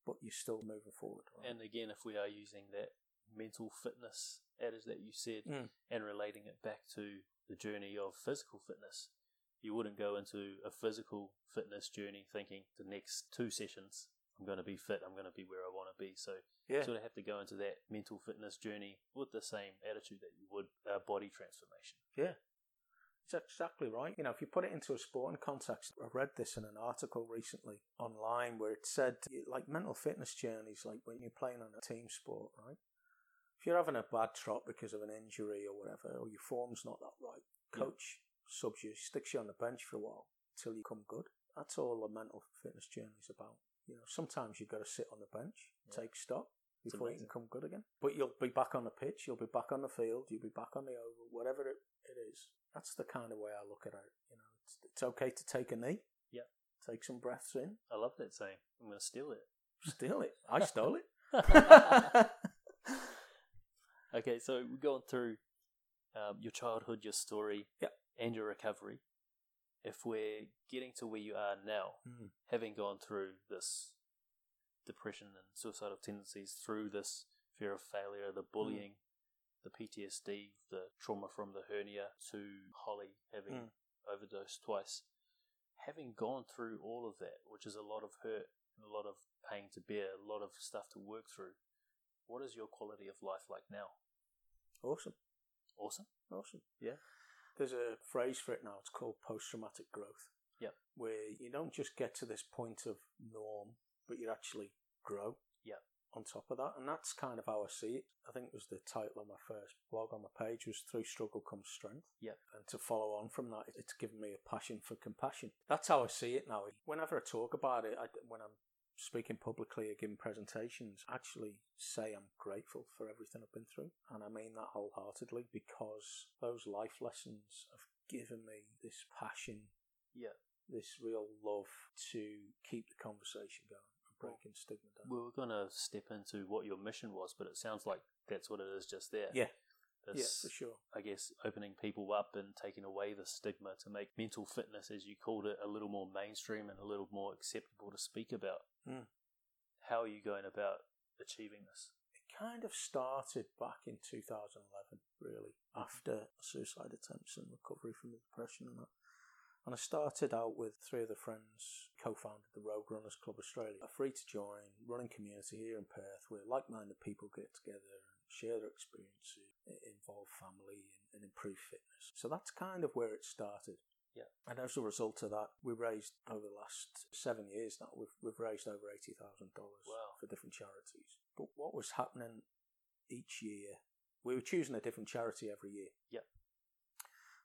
but you're still moving forward. Right? And again, if we are using that mental fitness adage that you said Mm. and relating it back to the journey of physical fitness, you wouldn't go into a physical fitness journey thinking the next two sessions I'm going to be fit, I'm going to be where I want to be. So yeah, you sort of have to go into that mental fitness journey with the same attitude that you would uh, body transformation. It's exactly right. You know, if you put it into a sporting context, I read this in an article recently online where it said, like, mental fitness journeys, like when you're playing on a team sport, right? If you're having a bad trot because of an injury or whatever, or your form's not that right, Yeah. coach subs you, sticks you on the bench for a while till you come good. That's all the mental fitness journey's about. You know, sometimes you've got to sit on the bench, Yeah. take stock before you can come good again. But you'll be back on the pitch, you'll be back on the field, you'll be back on the oval, whatever it, it is. That's the kind of way I look at it. You know, it's, it's okay to take a knee. Yeah. Take some breaths in. I love that saying. I'm going to steal it. Steal it. I stole it. okay, so we're going through um, your childhood, your story, Yep. and your recovery. If we're getting to where you are now, Mm. having gone through this depression and suicidal tendencies, through this fear of failure, the bullying, the PTSD, the trauma from the hernia, to Holly having Mm. overdosed twice, having gone through all of that, which is a lot of hurt and a lot of pain to bear, a lot of stuff to work through, what is your quality of life like now? Awesome. Awesome. Awesome. Yeah. There's a phrase for it now. It's called post traumatic growth. Yep. Where you don't just get to this point of norm, but you actually grow. Yep. On top of that, and that's kind of how I see it. I think it was the title of my first blog on my page was "Through Struggle Comes Strength." Yep. And to follow on from that, it's given me a passion for compassion. That's how I see it now. Whenever I talk about it, I, when I'm speaking publicly or giving presentations, I actually say I'm grateful for everything I've been through. And I mean that wholeheartedly because those life lessons have given me this passion, Yeah. this real love to keep the conversation going breaking stigma down. We were going to step into what your mission was, but it sounds like that's what it is just there. Yeah. This, yeah, for sure. I guess, opening people up and taking away the stigma to make mental fitness, as you called it, a little more mainstream and a little more acceptable to speak about. Mm. How are you going about achieving this? It kind of started back in 2011, really, after suicide attempts and recovery from the depression and that. And I started out with three of the friends, co-founded the Rogue Runners Club Australia, a free to join running community here in Perth where like-minded people get together and share their experiences, involve family and, and improve fitness. So that's kind of where it started. Yeah. And as a result of that, we raised over the last seven years now, we've, we've raised over $80,000 Wow. for different charities. But what was happening each year, we were choosing a different charity every year. Yep.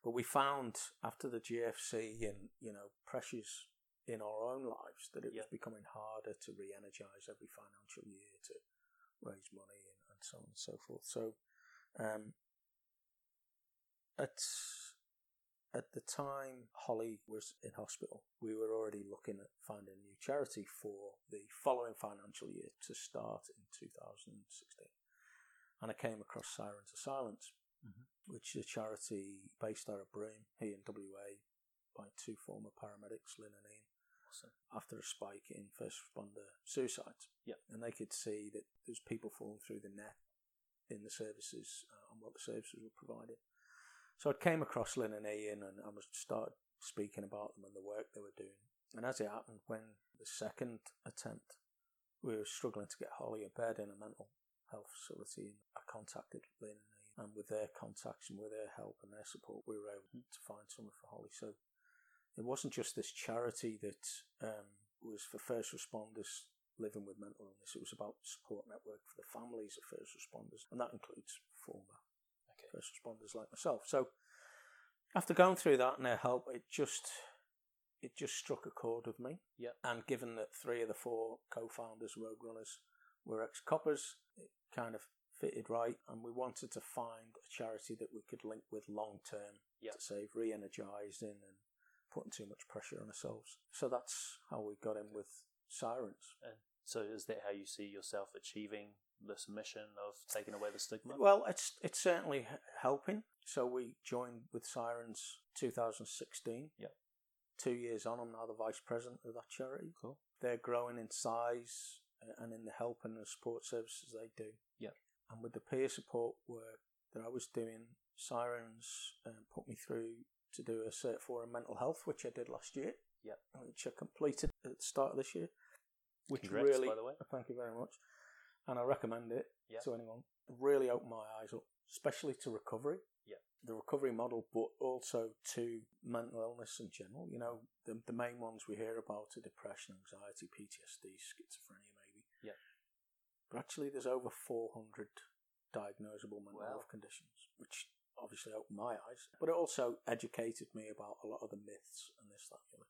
But we found after the GFC and, you know, pressures in our own lives that it Yep. was becoming harder to re energize every financial year to raise money and, and so on and so forth. So, um, at at the time Holly was in hospital, we were already looking at finding a new charity for the following financial year to start in 2016. And I came across Sirens of Silence, Mhm. which is a charity based out of Broome, here in WA, by two former paramedics, Lynn and Ian Awesome. after a spike in first responder suicides. Yep. And they could see that there's people falling through the net in the services uh, and what the services were providing. So I came across Lynn and Ian and I was started speaking about them and the work they were doing. And as it happened, when the second attempt, we were struggling to get Holly a bed in a mental health facility, and I contacted Lynn and Ian, and with their contacts and with their help and their support, we were able to find something for Holly. So it wasn't just this charity that um, was for first responders living with mental illness. It was about support network for the families of first responders, and that includes former Okay. first responders like myself. So after going through that and their help, it just it just struck a chord with me. Yep. And given that three of the four co-founders, Rogue Runners, were ex-coppers, it kind of fitted right. And we wanted to find a charity that we could link with long term Yep. to save re-energizing and putting too much pressure on ourselves. So that's how we got in with Sirens. And so, is that how you see yourself achieving this mission of taking away the stigma? Well, it's it's certainly helping. So we joined with Sirens 2016. Yep. Two years on, I'm now the vice president of that charity. Cool. They're growing in size and in the help and the support services they do. And with the peer support work that I was doing, Sirens um, put me through to do a cert four in mental health, which I did last year. Yep. Which I completed at the start of this year. Which Congrats, really, by the way. thank you very much. And I recommend it Yep. to anyone. Really opened my eyes up, especially to recovery. Yep. The recovery model, but also to mental illness in general. You know, the, the main ones we hear about are depression, anxiety, PTSD, schizophrenia. But actually, there's over 400 diagnosable mental Wow. health conditions, which obviously opened my eyes. But it also educated me about a lot of the myths and this, that, and the other.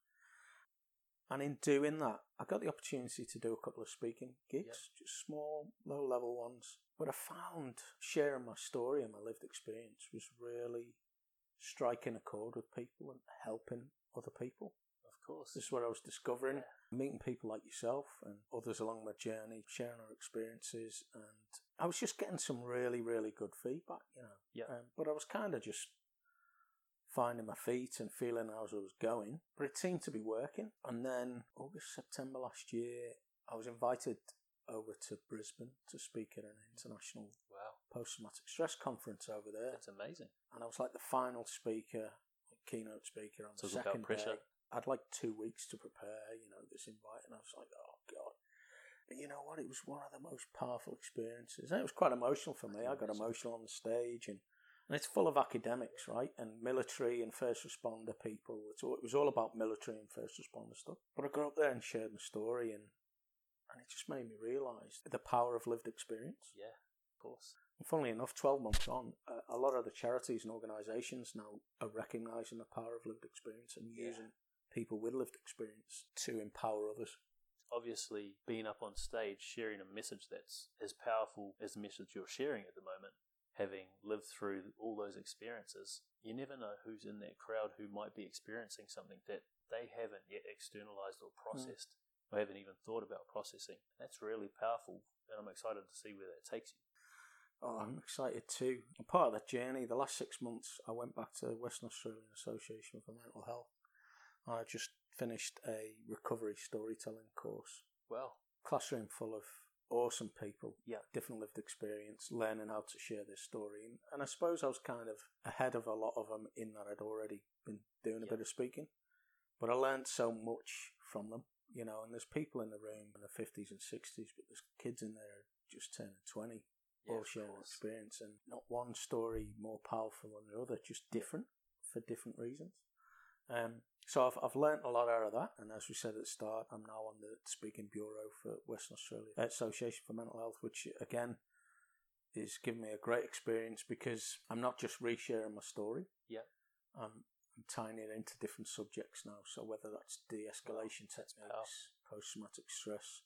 And in doing that, I got the opportunity to do a couple of speaking gigs, just small, low level ones. But I found sharing my story and my lived experience was really striking a chord with people and helping other people. Of course. This is what I was discovering, meeting people like yourself and others along my journey, sharing our experiences and I was just getting some really, really good feedback, you know. Yeah. Um, but I was kind of just finding my feet and feeling as I was going. But it seemed to be working. And then August, September last year, I was invited over to Brisbane to speak at an international Wow, post traumatic stress conference over there. that's amazing. And I was like the final speaker, keynote speaker on the Talk second pressure. I'd like two weeks to prepare, you know, this invite, and I was like, oh god. But you know what? It was one of the most powerful experiences, and it was quite emotional for me. I got emotional on the stage, and and it's full of academics, right, and military and first responder people. It's all, it was all about military and first responder stuff. But I got up there and shared my story, and and it just made me realise the power of lived experience. Yeah, of course. And funnily enough, 12 months on, uh, a lot of the charities and organisations now are recognising the power of lived experience and using people with lived experience to empower others. Obviously, being up on stage, sharing a message that's as powerful as the message you're sharing at the moment, having lived through all those experiences, you never know who's in that crowd who might be experiencing something that they haven't yet externalized or hmm. processed or haven't even thought about processing. That's really powerful, and I'm excited to see where that takes you. Oh, I'm excited too. And part of that journey, the last six months, I went back to the Western Australian Association for Mental Health. I just finished a recovery storytelling course. Well, Classroom full of awesome people, Yeah. different lived experience, learning how to share their story. And, and I suppose I was kind of ahead of a lot of them in that I'd already been doing a Yeah. bit of speaking. But I learned so much from them, you know, and there's people in the room in the 50s and 60s, but there's kids in there just turning 20 yeah, all sharing experience, and not one story more powerful than the other, just different for different reasons. Um, so I've I've learnt a lot out of that, and as we said at the start, I'm now on the speaking bureau for Western Australia Association for Mental Health, which again is giving me a great experience because I'm not just resharing my story. Yeah. I'm, I'm tying it into different subjects now. So whether that's de-escalation techniques, post-traumatic stress,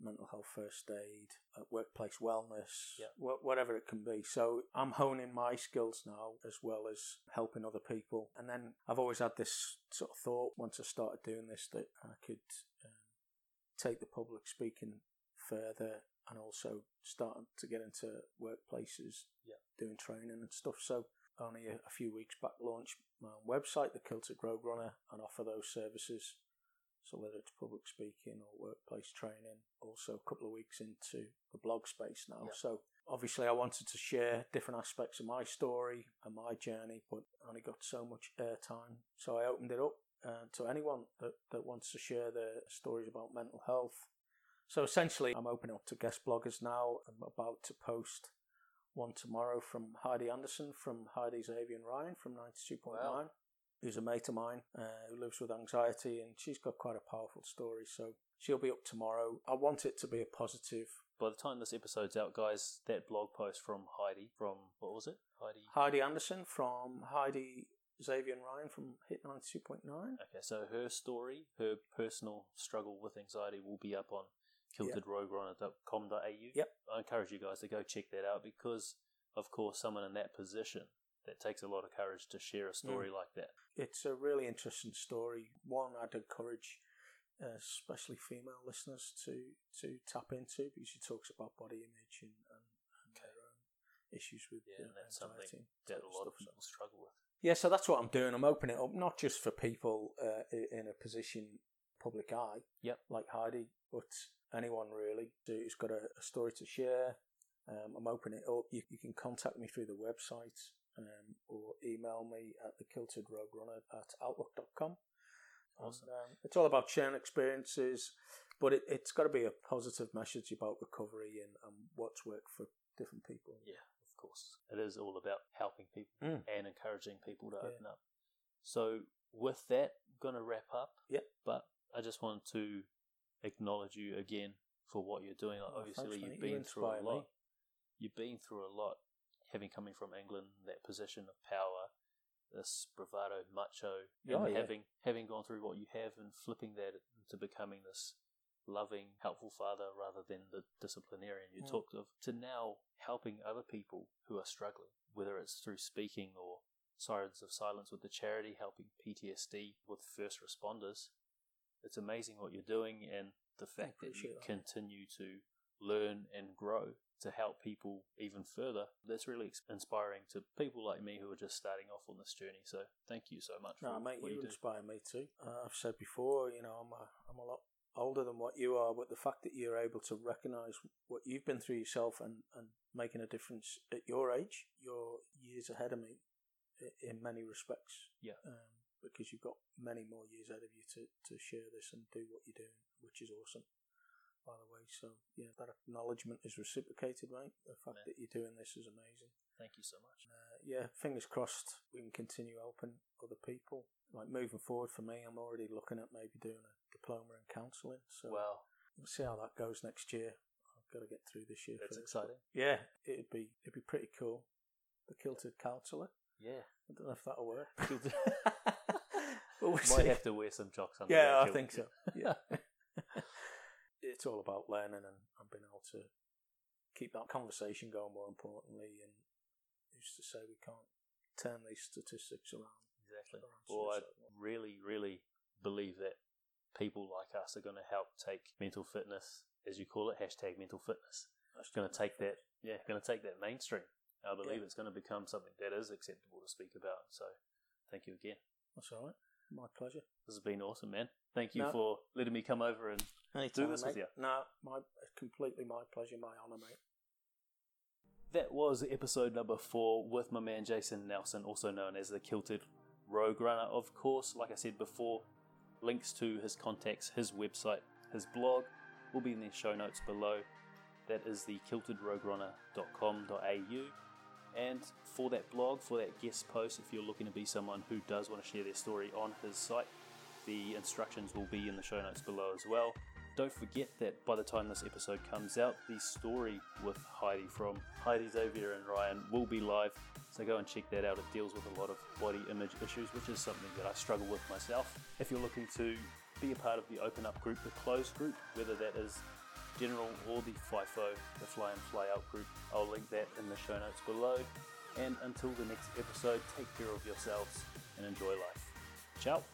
mental health first aid, uh, workplace wellness, Yeah. wha- whatever it can be. So I'm honing my skills now as well as helping other people. And then I've always had this sort of thought once I started doing this that I could um, take the public speaking further and also starting to get into workplaces, Yeah. doing training and stuff. So only a, a few weeks back launched my own website, the Kilted Rogue Runner, and offer those services. So whether it's public speaking or workplace training, also a couple of weeks into the blog space now. Yeah. So obviously I wanted to share different aspects of my story and my journey, but I only got so much airtime. So I opened it up uh, to anyone that, that wants to share their stories about mental health. So essentially I'm opening up to guest bloggers now. I'm about to post one tomorrow from Heidi Anderson from Heidi Xavier and Ryan from 92.9 Wow. Who's a mate of mine uh, who lives with anxiety, and she's got quite a powerful story. So she'll be up tomorrow. I want it to be a positive. By the time this episode's out, guys, that blog post from Heidi, from what was it? Heidi. Heidi Anderson from Heidi Xavier and Ryan from Hit 92.9. Okay, so her story, her personal struggle with anxiety will be up on kiltedroguerunner.com.au. Yep. I encourage you guys to go check that out because, of course, someone in that position, that takes a lot of courage to share a story Mm. like that. It's a really interesting story. One I'd encourage, uh, especially female listeners, to to tap into because she talks about body image and, and, and Okay. their own issues with Yeah, and that's something That a lot of people struggle with. Yeah, so that's what I'm doing. I'm opening it up not just for people uh, in a position public eye, Yep. like Heidi, but anyone really who's got a, a story to share. Um, I'm opening it up. You, you can contact me through the website um, or email me at the kilted rogue runner at outlook.com. Awesome. And, um, it's all about sharing experiences, but it, it's got to be a positive message about recovery and, and what's worked for different people. Yeah, of course. It is all about helping people Mm. and encouraging people to Yeah. open up. So, with that, I'm going to wrap up. Yep. But I just want to acknowledge you again for what you're doing. Like, Oh, obviously, thanks, you've mate. You been through a inspire me. lot. You've been through a lot, having coming from England, that position of power, this bravado, macho, and Oh, yeah. having having gone through what you have, and flipping that into becoming this loving, helpful father rather than the disciplinarian you Mm. talked of, to now helping other people who are struggling, whether it's through speaking or Sirens of Silence with the charity, helping PTSD with first responders. It's amazing what you're doing and the fact that you continue to learn and grow to help people even further, that's really inspiring to people like me who are just starting off on this journey. So thank you so much. No, for mate, you you inspire me too. Uh, I've said before, you know, I'm a, I'm a lot older than what you are, but the fact that you're able to recognise what you've been through yourself and, and making a difference at your age, you're years ahead of me in many respects. Yeah. Um, because you've got many more years ahead of you to, to share this and do what you're doing, which is awesome, by the way. So, yeah, that acknowledgement is reciprocated, mate. The fact Man. that you're doing this is amazing. Thank you so much. Uh, yeah, fingers crossed we can continue helping other people. Like moving forward for me, I'm already looking at maybe doing a diploma in counselling. So well, we'll see how that goes next year. I've got to get through this year. that's first. exciting. Yeah, it'd be it'd be pretty cool. The kilted counsellor. Yeah. I don't know if that'll work. But we'll Might see. have to wear some jocks under Yeah, I think so. Yeah. it's all about learning and, and being able to keep that conversation going. More importantly, and who's to say we can't turn these statistics around? Exactly. around Well, I really, really believe that people like us are going to help take mental fitness, as you call it, hashtag mental fitness. That's Going to take that, yeah, going to take that mainstream. I believe Yeah. it's going to become something that is acceptable to speak about. So, thank you again. That's all right. My pleasure. This has been awesome, man. Thank you No. for letting me come over and Anytime, this with you. No, my completely my pleasure, my honour, mate. That was episode number four with my man Jason Nelson, also known as the Kilted Rogue Runner. Of course, like I said before, links to his contacts, his website, his blog will be in the show notes below. That is the kiltedroguerunner.com.au. And for that blog, for that guest post, if you're looking to be someone who does want to share their story on his site, the instructions will be in the show notes below as well. Don't forget that by the time this episode comes out, the story with Heidi from Heidi Xavier and Ryan will be live. So go and check that out. It deals with a lot of body image issues, which is something that I struggle with myself. If you're looking to be a part of the Open Up group, the closed group, whether that is general or the FIFO, the Fly and Fly Out group, I'll link that in the show notes below. And until the next episode, take care of yourselves and enjoy life. Ciao.